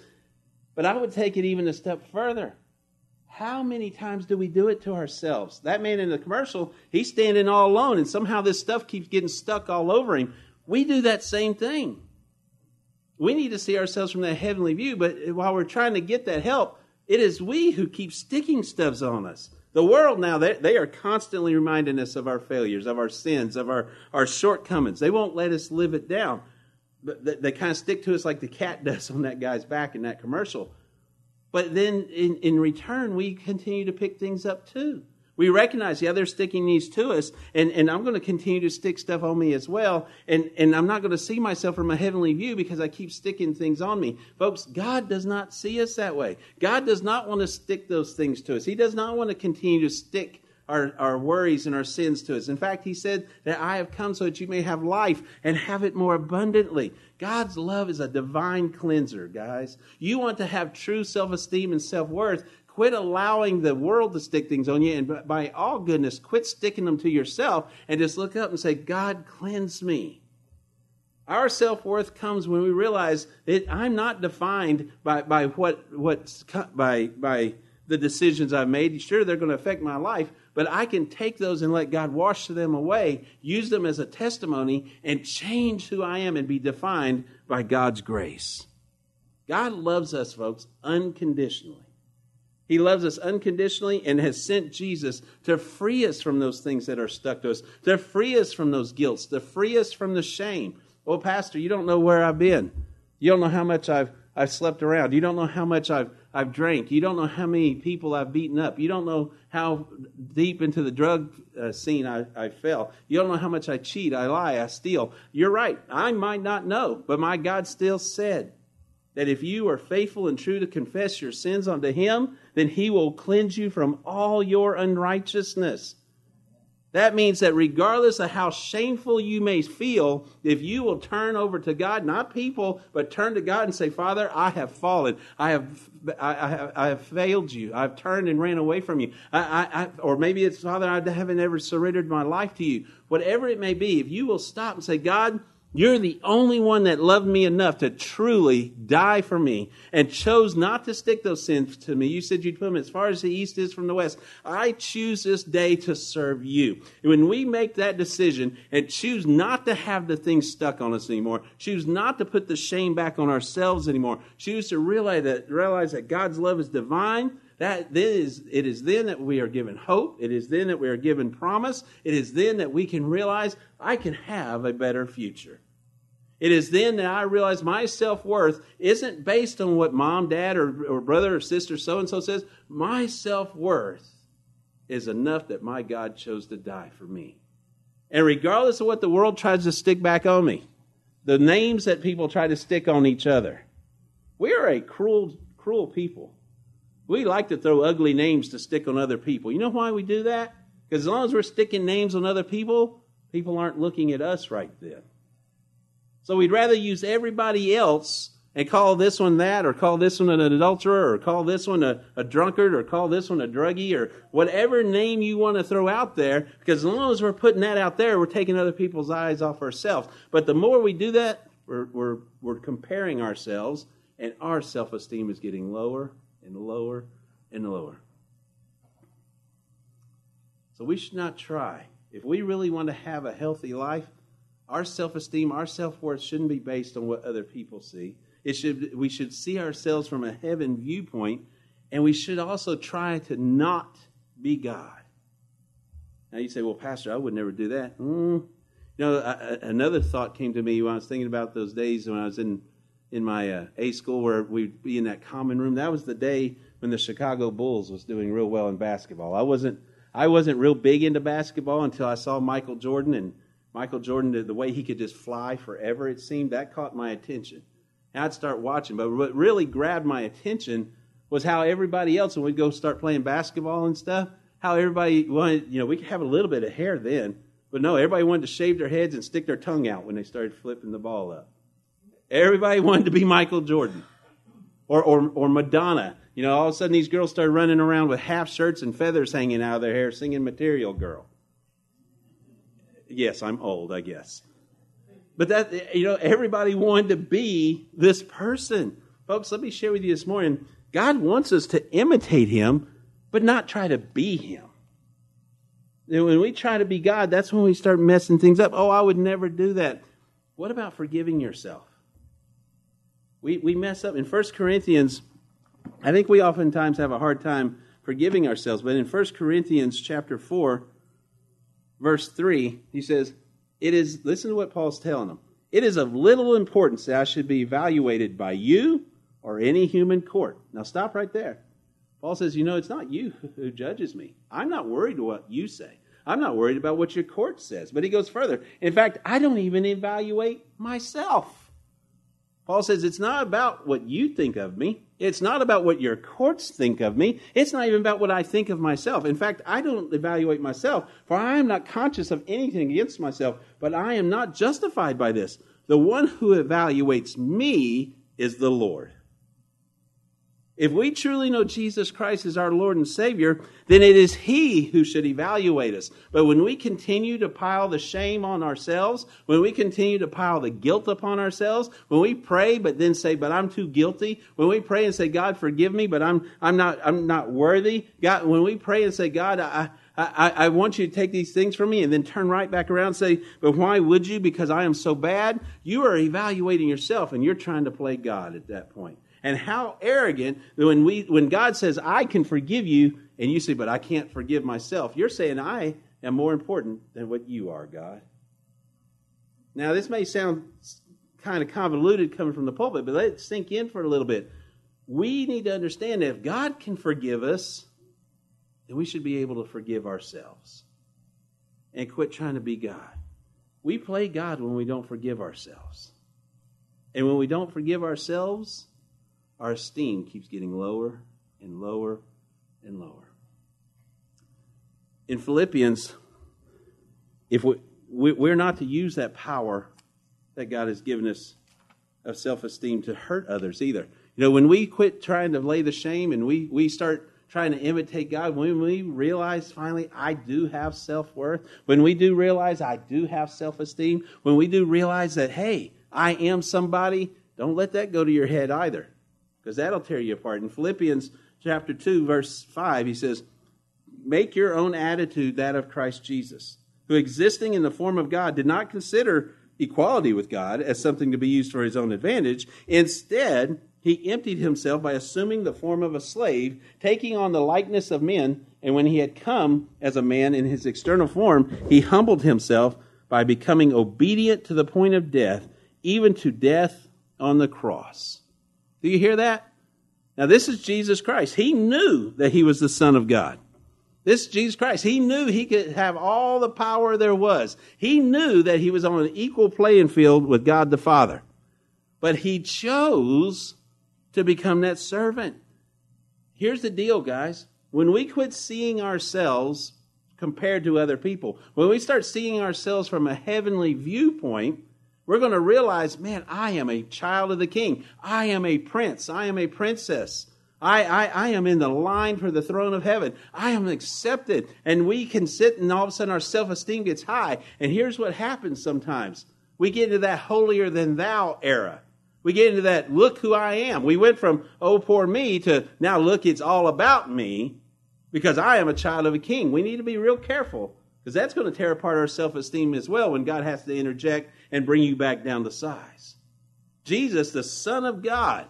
B: But I would take it even a step further. How many times do we do it to ourselves? That man in the commercial, he's standing all alone, and somehow this stuff keeps getting stuck all over him. We do that same thing. We need to see ourselves from that heavenly view, but while we're trying to get that help, it is we who keep sticking stuffs on us. The world now, they, they are constantly reminding us of our failures, of our sins, of our, our shortcomings. They won't let us live it down. But they, they kind of stick to us like the cat does on that guy's back in that commercial. But then in, in return, we continue to pick things up too. We recognize, yeah, they're sticking these to us, and, and I'm going to continue to stick stuff on me as well. And, and I'm not going to see myself from a heavenly view because I keep sticking things on me. Folks, God does not see us that way. God does not want to stick those things to us. He does not want to continue to stick our, our worries and our sins to us. In fact, He said that I have come so that you may have life and have it more abundantly. God's love is a divine cleanser, guys. You want to have true self esteem and self worth, Quit allowing the world to stick things on you, and by all goodness, quit sticking them to yourself and just look up and say, God, cleanse me. Our self worth comes when we realize that I'm not defined by, by what what's by by the decisions I've made. Sure, they're going to affect my life, but I can take those and let God wash them away, use them as a testimony, and change who I am and be defined by God's grace. God loves us, folks, unconditionally. He loves us unconditionally and has sent Jesus to free us from those things that are stuck to us, to free us from those guilts, to free us from the shame. Well, Pastor, you don't know where I've been. You don't know how much I've, I've slept around. You don't know how much I've, I've drank. You don't know how many people I've beaten up. You don't know how deep into the drug uh, scene I, I fell. You don't know how much I cheat, I lie, I steal. You're right. I might not know, but my God still said that if you are faithful and true to confess your sins unto Him, then he will cleanse you from all your unrighteousness. That means that regardless of how shameful you may feel, if you will turn over to God, not people, but turn to God and say, Father, I have fallen. I have, I, I have, I have failed you. I've turned and ran away from you. I, I, or maybe it's, Father, I haven't ever surrendered my life to you. Whatever it may be, if you will stop and say, God, you're the only one that loved me enough to truly die for me and chose not to stick those sins to me. You said you'd put them as far as the east is from the west. I choose this day to serve you. And when we make that decision and choose not to have the things stuck on us anymore, choose not to put the shame back on ourselves anymore, choose to realize that, realize that God's love is divine, that is, it is then that we are given hope. It is then that we are given promise. It is then that we can realize I can have a better future. It is then that I realize my self worth isn't based on what mom, dad, or, or brother or sister so and so says. My self worth is enough that my God chose to die for me. And regardless of what the world tries to stick back on me, the names that people try to stick on each other, we are a cruel, cruel people. We like to throw ugly names to stick on other people. You know why we do that? Because as long as we're sticking names on other people, people aren't looking at us right then. So we'd rather use everybody else and call this one that, or call this one an adulterer, or call this one a, a drunkard, or call this one a druggie, or whatever name you want to throw out there, because as long as we're putting that out there, we're taking other people's eyes off ourselves. But the more we do that, we're, we're, we're comparing ourselves, and our self esteem is getting lower and lower and lower. So we should not try. If we really want to have a healthy life, our self esteem, our self worth shouldn't be based on what other people see. It should, we should see ourselves from a heaven viewpoint, and we should also try to not be God. Now you say, well, Pastor, I would never do that. Mm. You know, I, another thought came to me when I was thinking about those days when I was in in my uh, A school where we'd be in that common room. That was the day when the Chicago Bulls was doing real well in basketball. I wasn't I wasn't real big into basketball until I saw Michael Jordan and Michael Jordan the way he could just fly forever. It seemed that caught my attention. And I'd start watching, but what really grabbed my attention was how everybody else when we'd go start playing basketball and stuff. How everybody wanted, you know, we could have a little bit of hair then, but no, everybody wanted to shave their heads and stick their tongue out when they started flipping the ball up. Everybody wanted to be Michael Jordan or, or, or Madonna. You know, all of a sudden these girls started running around with half shirts and feathers hanging out of their hair singing Material Girl. Yes, I'm old, I guess. But that, you know, everybody wanted to be this person. Folks, let me share with you this morning God wants us to imitate Him, but not try to be Him. And when we try to be God, that's when we start messing things up. Oh, I would never do that. What about forgiving yourself? We, we mess up. In 1 Corinthians, I think we oftentimes have a hard time forgiving ourselves, but in 1 Corinthians chapter 4, verse 3, he says, It is, listen to what Paul's telling them. It is of little importance that I should be evaluated by you or any human court. Now stop right there. Paul says, You know, it's not you who judges me. I'm not worried what you say. I'm not worried about what your court says. But he goes further. In fact, I don't even evaluate myself. Paul says it's not about what you think of me. It's not about what your courts think of me. It's not even about what I think of myself. In fact, I don't evaluate myself, for I am not conscious of anything against myself, but I am not justified by this. The one who evaluates me is the Lord. If we truly know Jesus Christ as our Lord and Savior, then it is He who should evaluate us. But when we continue to pile the shame on ourselves, when we continue to pile the guilt upon ourselves, when we pray but then say, "But I'm too guilty," when we pray and say, "God, forgive me," but I'm I'm not I'm not worthy. God, when we pray and say, "God, I." I, I, want you to take these things from me and then turn right back around and say, But why would you? Because I am so bad. You are evaluating yourself and you're trying to play God at that point. And how arrogant when we when God says, I can forgive you, and you say, But I can't forgive myself. You're saying I am more important than what you are, God. Now this may sound kind of convoluted coming from the pulpit, but let it sink in for a little bit. We need to understand that if God can forgive us, then we should be able to forgive ourselves and quit trying to be God. We play God when we don't forgive ourselves. And when we don't forgive ourselves, our esteem keeps getting lower and lower and lower. In Philippians if we, we're not to use that power that God has given us of self esteem to hurt others either. You know, when we quit trying to lay the shame and we, we start trying to imitate God, when we realize finally I do have self worth, when we do realize I do have self esteem, when we do realize that, hey, I am somebody, don't let that go to your head either, because that'll tear you apart. In Philippians chapter 2, verse 5, he says, Make your own attitude that of Christ Jesus, who existing in the form of God did not consider equality with God as something to be used for his own advantage. Instead, he emptied himself by assuming the form of a slave, taking on the likeness of men, and when he had come as a man in his external form, he humbled himself by becoming obedient to the point of death, even to death on the cross. Do you hear that? Now, this is Jesus Christ. He knew that he was the Son of God. This is Jesus Christ, he knew he could have all the power there was. He knew that he was on an equal playing field with God the Father. But he chose to become that servant. Here's the deal, guys. When we quit seeing ourselves compared to other people, when we start seeing ourselves from a heavenly viewpoint, we're going to realize, man, I am a child of the king. I am a prince. I am a princess. I, I, I am in the line for the throne of heaven. I am accepted. And we can sit and all of a sudden our self esteem gets high. And here's what happens sometimes we get into that holier than thou era. We get into that, look who I am. We went from, oh, poor me, to now look, it's all about me because I am a child of a king. We need to be real careful because that's going to tear apart our self esteem as well when God has to interject and bring you back down to size. Jesus, the Son of God,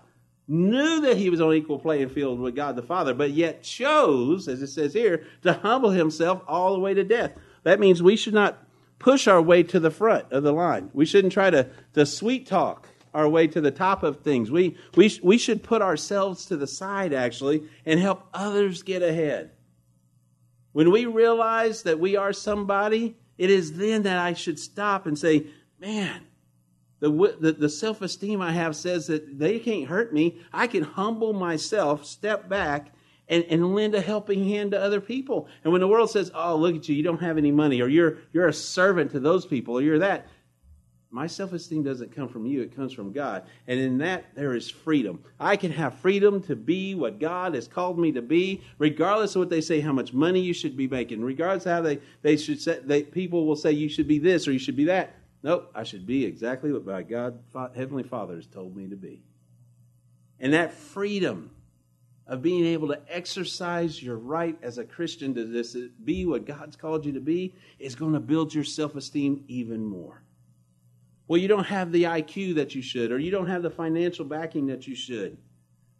B: knew that he was on equal playing field with God the Father, but yet chose, as it says here, to humble himself all the way to death. That means we should not push our way to the front of the line. We shouldn't try to, to sweet talk our way to the top of things. We, we, we should put ourselves to the side, actually, and help others get ahead. When we realize that we are somebody, it is then that I should stop and say, man, the, the, the self esteem I have says that they can't hurt me. I can humble myself, step back, and, and lend a helping hand to other people. And when the world says, oh, look at you, you don't have any money, or you're, you're a servant to those people, or you're that, my self esteem doesn't come from you, it comes from God. And in that, there is freedom. I can have freedom to be what God has called me to be, regardless of what they say, how much money you should be making, regardless of how they, they should say, they, people will say you should be this or you should be that. Nope, I should be exactly what my God, Heavenly Father, has told me to be. And that freedom of being able to exercise your right as a Christian to this, be what God's called you to be is going to build your self esteem even more. Well, you don't have the IQ that you should, or you don't have the financial backing that you should.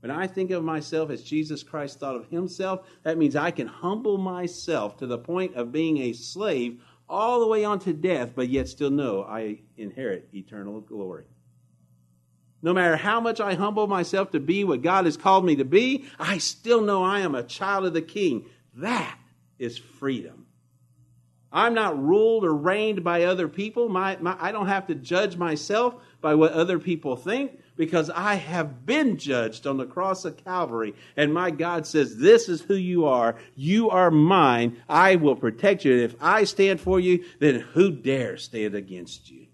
B: When I think of myself as Jesus Christ thought of himself, that means I can humble myself to the point of being a slave all the way on to death, but yet still know I inherit eternal glory. No matter how much I humble myself to be what God has called me to be, I still know I am a child of the King. That is freedom. I'm not ruled or reigned by other people. My, my, I don't have to judge myself by what other people think because I have been judged on the cross of Calvary. And my God says, This is who you are. You are mine. I will protect you. And if I stand for you, then who dares stand against you?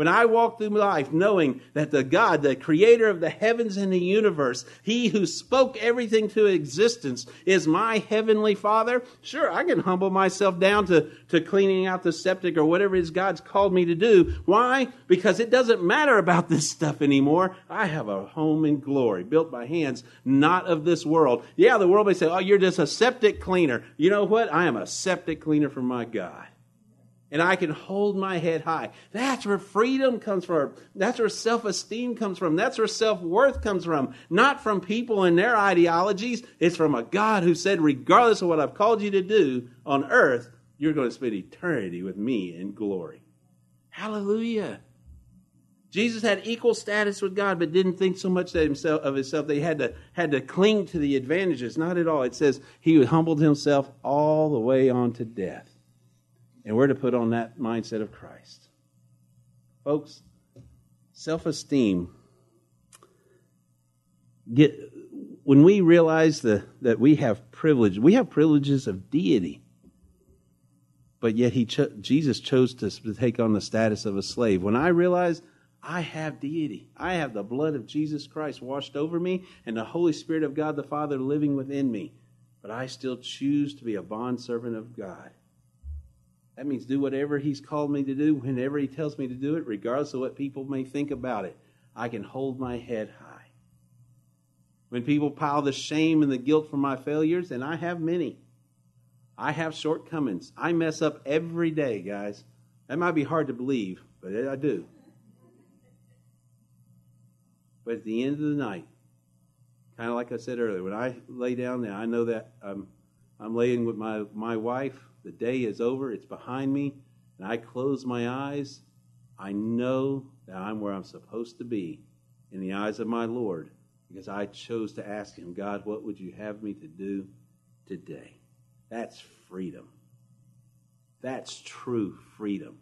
B: When I walk through life knowing that the God, the creator of the heavens and the universe, he who spoke everything to existence is my heavenly father, sure, I can humble myself down to, to cleaning out the septic or whatever it is God's called me to do. Why? Because it doesn't matter about this stuff anymore. I have a home in glory built by hands not of this world. Yeah, the world may say, oh, you're just a septic cleaner. You know what? I am a septic cleaner for my God and I can hold my head high. That's where freedom comes from. That's where self esteem comes from. That's where self worth comes from. Not from people and their ideologies. It's from a God who said, regardless of what I've called you to do on earth, you're going to spend eternity with me in glory. Hallelujah. Jesus had equal status with God, but didn't think so much himself, of himself. They had to, had to cling to the advantages. Not at all. It says he humbled himself all the way on to death. And we're to put on that mindset of Christ. Folks, self esteem. Get when we realize the, that we have privilege, we have privileges of deity. but yet he cho- Jesus chose to, take on the status of a slave. When I realize I have deity, I have the blood of Jesus Christ washed over me, and the Holy Spirit of God the Father living within me, but I still choose to be a bondservant of God. That means do whatever He's called me to do whenever He tells me to do it, regardless of what people may think about it. I can hold my head high. When people pile the shame and the guilt for my failures, and I have many, I have shortcomings. I mess up every day, guys. That might be hard to believe, but I do. But at the end of the night, kind of like I said earlier, when I lay down there, I know that I'm, I'm laying with my, my wife. The day is over, it's behind me, and I close my eyes. I know that I'm where I'm supposed to be in the eyes of my Lord because I chose to ask Him, God, what would you have me to do today? That's freedom. That's true freedom.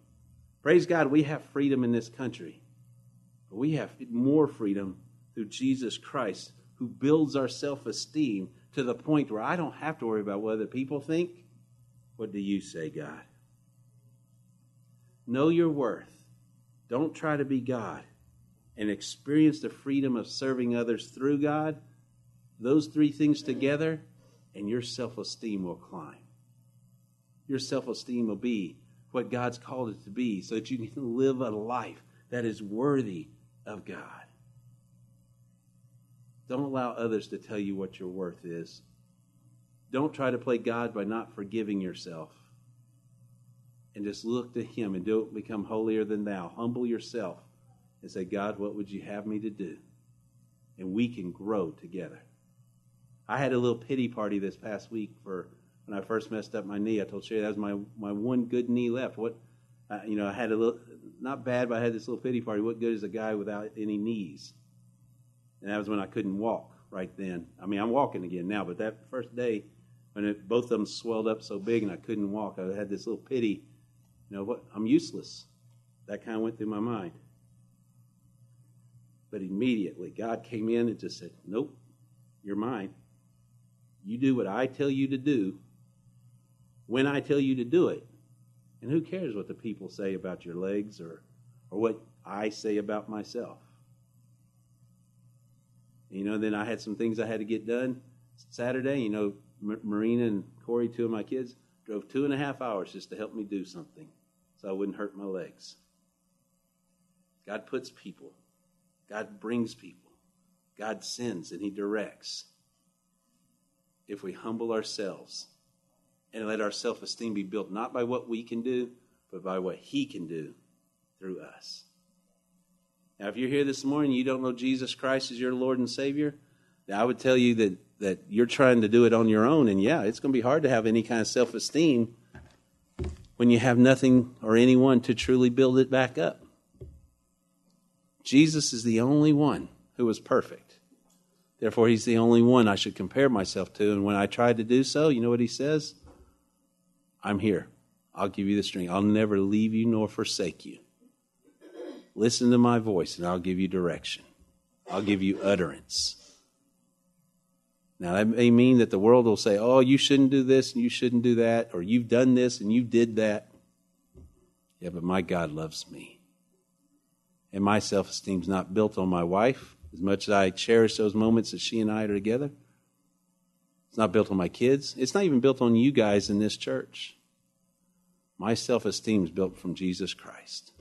B: Praise God, we have freedom in this country. But we have more freedom through Jesus Christ, who builds our self esteem to the point where I don't have to worry about what other people think. What do you say, God? Know your worth. Don't try to be God. And experience the freedom of serving others through God. Those three things together and your self esteem will climb. Your self esteem will be what God's called it to be so that you can live a life that is worthy of God. Don't allow others to tell you what your worth is. Don't try to play God by not forgiving yourself. And just look to Him and don't become holier than thou. Humble yourself and say, God, what would you have me to do? And we can grow together. I had a little pity party this past week for when I first messed up my knee. I told Sherry that was my, my one good knee left. What, uh, you know, I had a little, not bad, but I had this little pity party. What good is a guy without any knees? And that was when I couldn't walk right then. I mean, I'm walking again now, but that first day when it, both of them swelled up so big and I couldn't walk, I had this little pity. You know what? I'm useless. That kind of went through my mind. But immediately, God came in and just said, Nope, you're mine. You do what I tell you to do when I tell you to do it. And who cares what the people say about your legs or, or what I say about myself? You know, then I had some things I had to get done Saturday. You know, Marina and Corey, two of my kids, drove two and a half hours just to help me do something so I wouldn't hurt my legs. God puts people, God brings people, God sends, and He directs if we humble ourselves and let our self esteem be built not by what we can do, but by what He can do through us. Now, if you're here this morning you don't know Jesus Christ as your Lord and Savior, I would tell you that, that you're trying to do it on your own. And yeah, it's going to be hard to have any kind of self esteem when you have nothing or anyone to truly build it back up. Jesus is the only one who was perfect. Therefore, he's the only one I should compare myself to. And when I tried to do so, you know what he says? I'm here. I'll give you the strength. I'll never leave you nor forsake you. Listen to my voice, and I'll give you direction. I'll give you utterance. Now, that may mean that the world will say, oh, you shouldn't do this and you shouldn't do that, or you've done this and you did that. Yeah, but my God loves me. And my self esteem is not built on my wife, as much as I cherish those moments that she and I are together. It's not built on my kids. It's not even built on you guys in this church. My self esteem is built from Jesus Christ.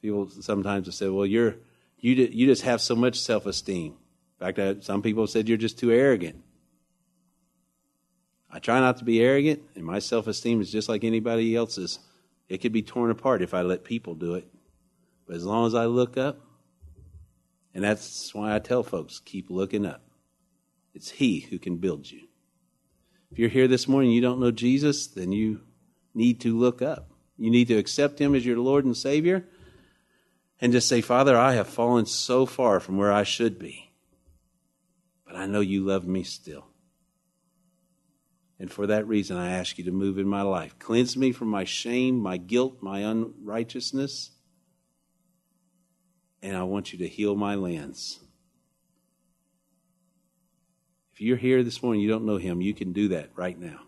B: People sometimes will say, well, you're, you, you just have so much self esteem. In fact, some people said you're just too arrogant. I try not to be arrogant, and my self esteem is just like anybody else's. It could be torn apart if I let people do it. But as long as I look up, and that's why I tell folks keep looking up. It's He who can build you. If you're here this morning and you don't know Jesus, then you need to look up. You need to accept Him as your Lord and Savior and just say, Father, I have fallen so far from where I should be, but I know you love me still. And for that reason, I ask you to move in my life. Cleanse me from my shame, my guilt, my unrighteousness. And I want you to heal my lands. If you're here this morning, you don't know him, you can do that right now.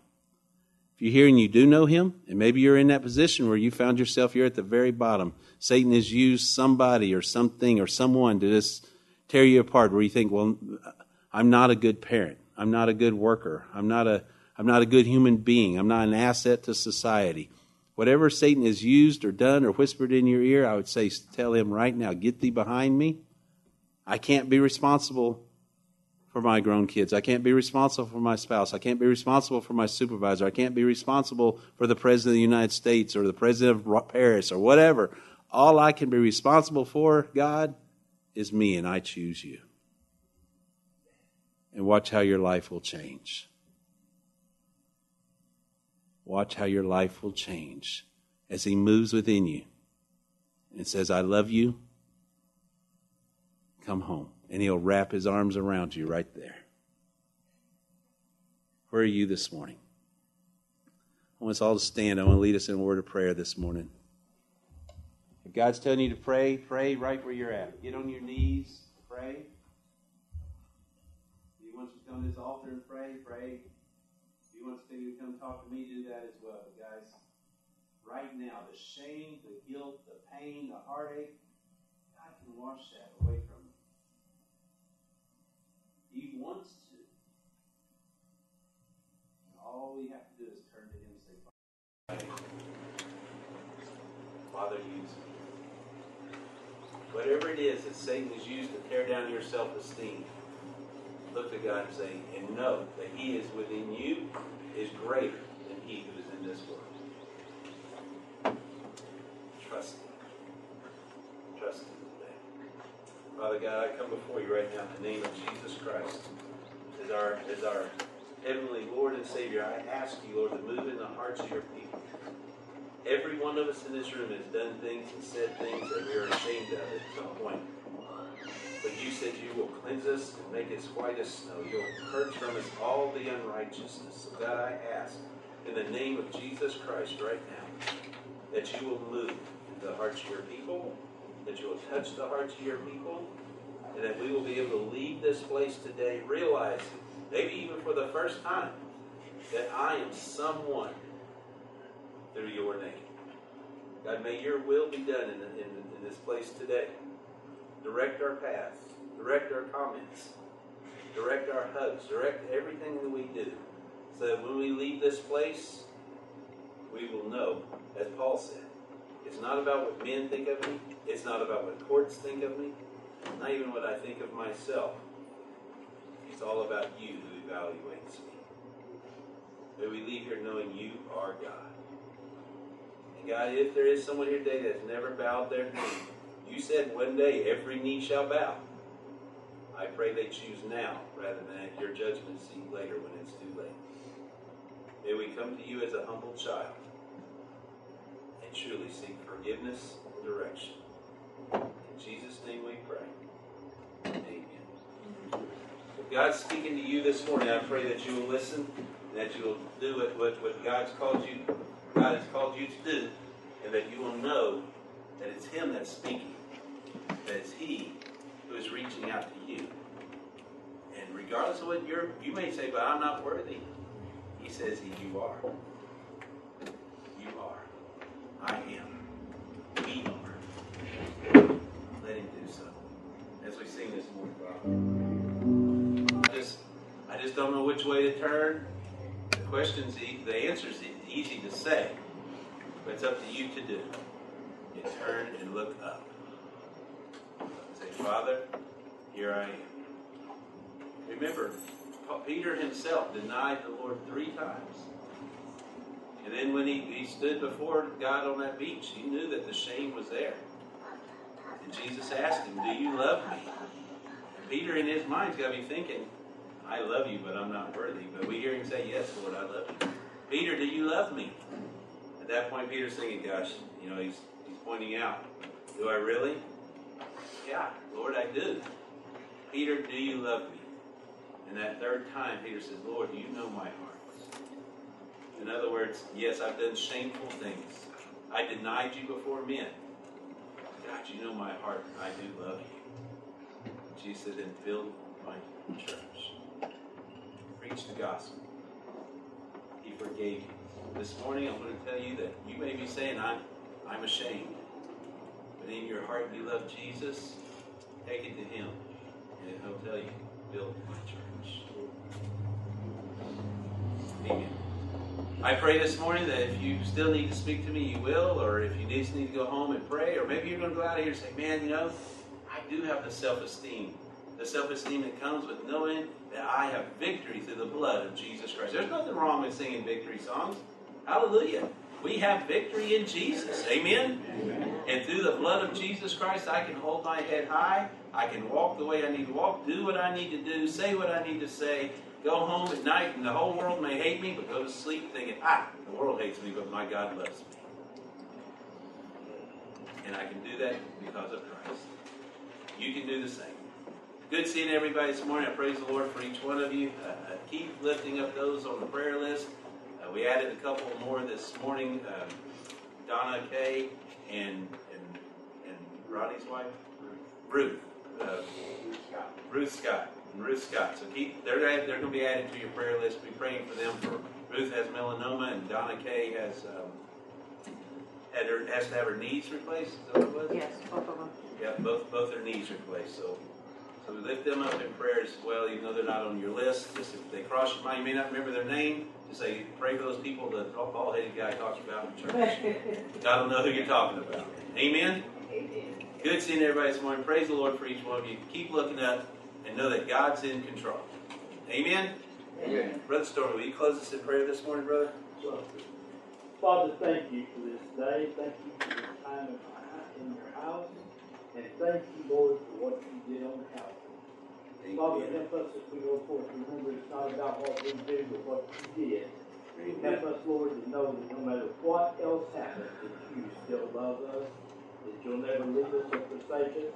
B: If you're here and you do know him, and maybe you're in that position where you found yourself, you're at the very bottom. Satan has used somebody or something or someone to just tear you apart where you think, well, I'm not a good parent. I'm not a good worker. I'm not a, I'm not a good human being. I'm not an asset to society. Whatever Satan has used or done or whispered in your ear, I would say, tell him right now, get thee behind me. I can't be responsible for my grown kids. I can't be responsible for my spouse. I can't be responsible for my supervisor. I can't be responsible for the President of the United States or the President of Paris or whatever. All I can be responsible for, God, is me, and I choose you. And watch how your life will change. Watch how your life will change as He moves within you and says, I love you. Come home and he'll wrap his arms around you right there. Where are you this morning? I want us all to stand. I want to lead us in a word of prayer this morning. If God's telling you to pray, pray right where you're at. Get on your knees, pray. He wants you to come to this altar and pray, pray. If He wants to come talk to me, do that as well. But guys, right now, the shame, the guilt, the pain, the heartache, God can wash that away from you. he wants to. And all we have to do is turn to Him and say, Father, use me. Whatever it is that Satan has used to tear down your self esteem, look to God and say, and know that He is within you is greater than He who is in this world. Trust Him. Trust Him. today. Father God, I come before you right now in the name of Jesus Christ as our, as our heavenly Lord and Savior. I ask you, Lord, to move in the hearts of your people. Every one of us in this room has done things and said things that we are ashamed of at some point. But you said you will cleanse us and make us white as snow. You'll purge from us all the unrighteousness. So God, I ask in the name of Jesus Christ right now that you will move the hearts of your people that you will touch the hearts of your people, and that we will be able to leave this place today realizing, maybe even for the first time, that I am someone through your name. God, may your will be done in, in, in this place today. Direct our paths, direct our comments, direct our hugs, direct everything that we do, so that when we leave this place, we will know, as Paul said, it's not about what men think of me. It's not about what courts think of me. Not even what I think of myself. It's all about you who evaluates me. May we leave here knowing you are God. And God, if there is someone here today that's never bowed their knee, you said one day every knee shall bow. I pray they choose now rather than at your judgment seat later when it's too late. May we come to you as a humble child and truly seek forgiveness and direction. In Jesus' name we pray. Amen. If God's speaking to you this morning, I pray that you will listen and that you will do it what, what God's called you God has called you to do, and that you will know that it's Him that's speaking, that it's He who is reaching out to you. And regardless of what you're, you may say, but I'm not worthy. He says, You are. You are. I am. We are. Let him do so. As we sing this morning. I just, I just don't know which way to turn. The question's, the answer's easy to say, but it's up to you to do. You turn and look up. Say, Father, here I am. Remember, Peter himself denied the Lord three times. And then when he, he stood before God on that beach, he knew that the shame was there. And Jesus asked him, Do you love me? And Peter, in his mind's got to be thinking, I love you, but I'm not worthy. But we hear him say, Yes, Lord, I love you. Peter, do you love me? At that point, Peter's thinking, Gosh, you know, he's, he's pointing out, Do I really? Yeah, Lord, I do. Peter, do you love me? And that third time, Peter says, Lord, you know my heart. In other words, yes, I've done shameful things. I denied you before men. God, you know my heart. and I do love you. Jesus said, then build my church. Preach the gospel. He forgave you. this morning, I'm going to tell you that you may be saying, I'm, I'm ashamed. But in your heart, you love Jesus, take it to Him. And He'll tell you, build my church. Amen. I pray this morning that if you still need to speak to me, you will, or if you just need to go home and pray, or maybe you're going to go out of here and say, man, you know, I do have the self esteem. The self esteem that comes with knowing that I have victory through the blood of Jesus Christ. There's nothing wrong with singing victory songs. Hallelujah. We have victory in Jesus. Amen? And through the blood of Jesus Christ, I can hold my head high. I can walk the way I need to walk, do what I need to do, say what I need to say, go home at night, and the whole world may hate me, but go to sleep thinking, ah, the world hates me, but my God loves me. And I can do that because of Christ. You can do the same. Good seeing everybody this morning. I praise the Lord for each one of you. Uh, uh keep lifting up those on the prayer list. Uh, we added a couple more this morning. Um, Donna Kay and, and and Rodney's wife, Ruth. Uh, Ruth Scott. And Ruth Scott. So keep they're they're going to be added to your prayer list. Be praying for them. For Ruth has melanoma and Donna Kay has um, had her has to have her knees replaced. Is that what it was?
C: Yes, both of them.
B: Yeah, both both their knees replaced. So so we lift them up in prayer as well, even though they're not on your list. Just if they cross your mind, you may not remember their name. Just say, pray for those people the bald headed guy talks about in church. God will know who you're talking about. Amen? Amen. Good seeing everybody this morning. Praise the Lord for each one of you. Keep looking up and know that God's in control. Amen? Amen. Brother Stormy, will you close us in prayer this morning, brother?
D: Father, thank you for this day. Thank you for this time in your house. And thank you, Lord, for what you did on the house. Father, help us as we go forth. Remember, it's not about what we do, but what you did. Amen. Help us, Lord, to know that no matter what else happens, that you still love us, that you'll never leave us or forsake us.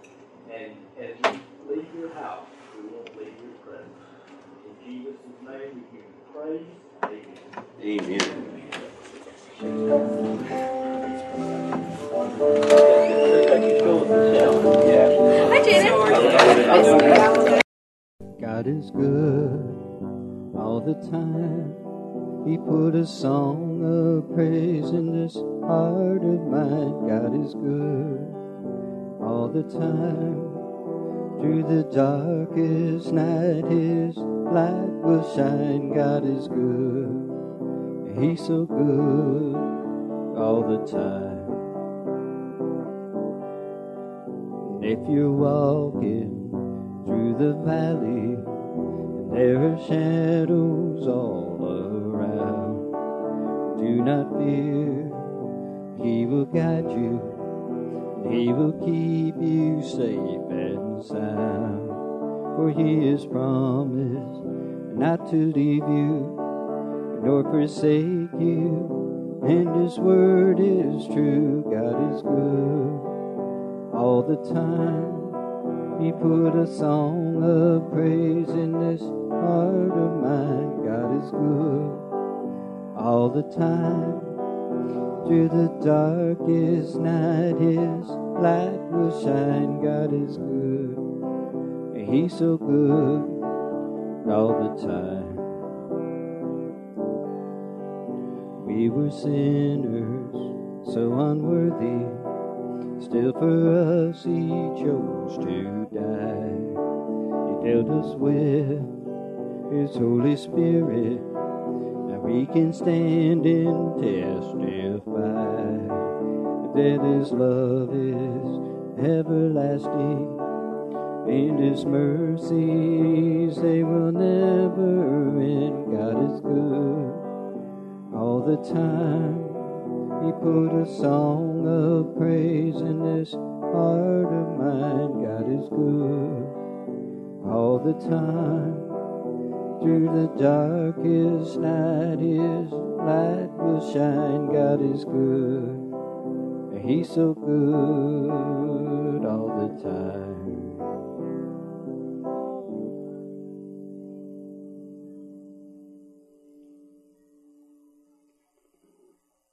D: And as we leave your house, we won't leave your presence. In Jesus' name, we give you praise. Amen. Amen.
A: Hi, Janet. God is good all the time. He put a song of praise in this heart of mine. God is good all the time. Through the darkest night, His light will shine. God is good. He's so good all the time. And If you're walking through the valley there are shadows all around, do not fear, He will guide you, He will keep you safe and sound. For He has promised not to leave you nor forsake you, and His word is true, God is good all the time. He put a song of praise in this heart of mine. God is good all the time. Through the darkest night, His light will shine. God is good. He's so good all the time. We were sinners, so unworthy Still for us he chose to die. He dealt us with his Holy Spirit. Now we can stand and testify that his love is everlasting. And his mercies, they will never end. God is good all the time. He put a song of praise in this heart of mine. God is good all the time. Through the darkest night, His light will shine. God is good. He's so good all the time.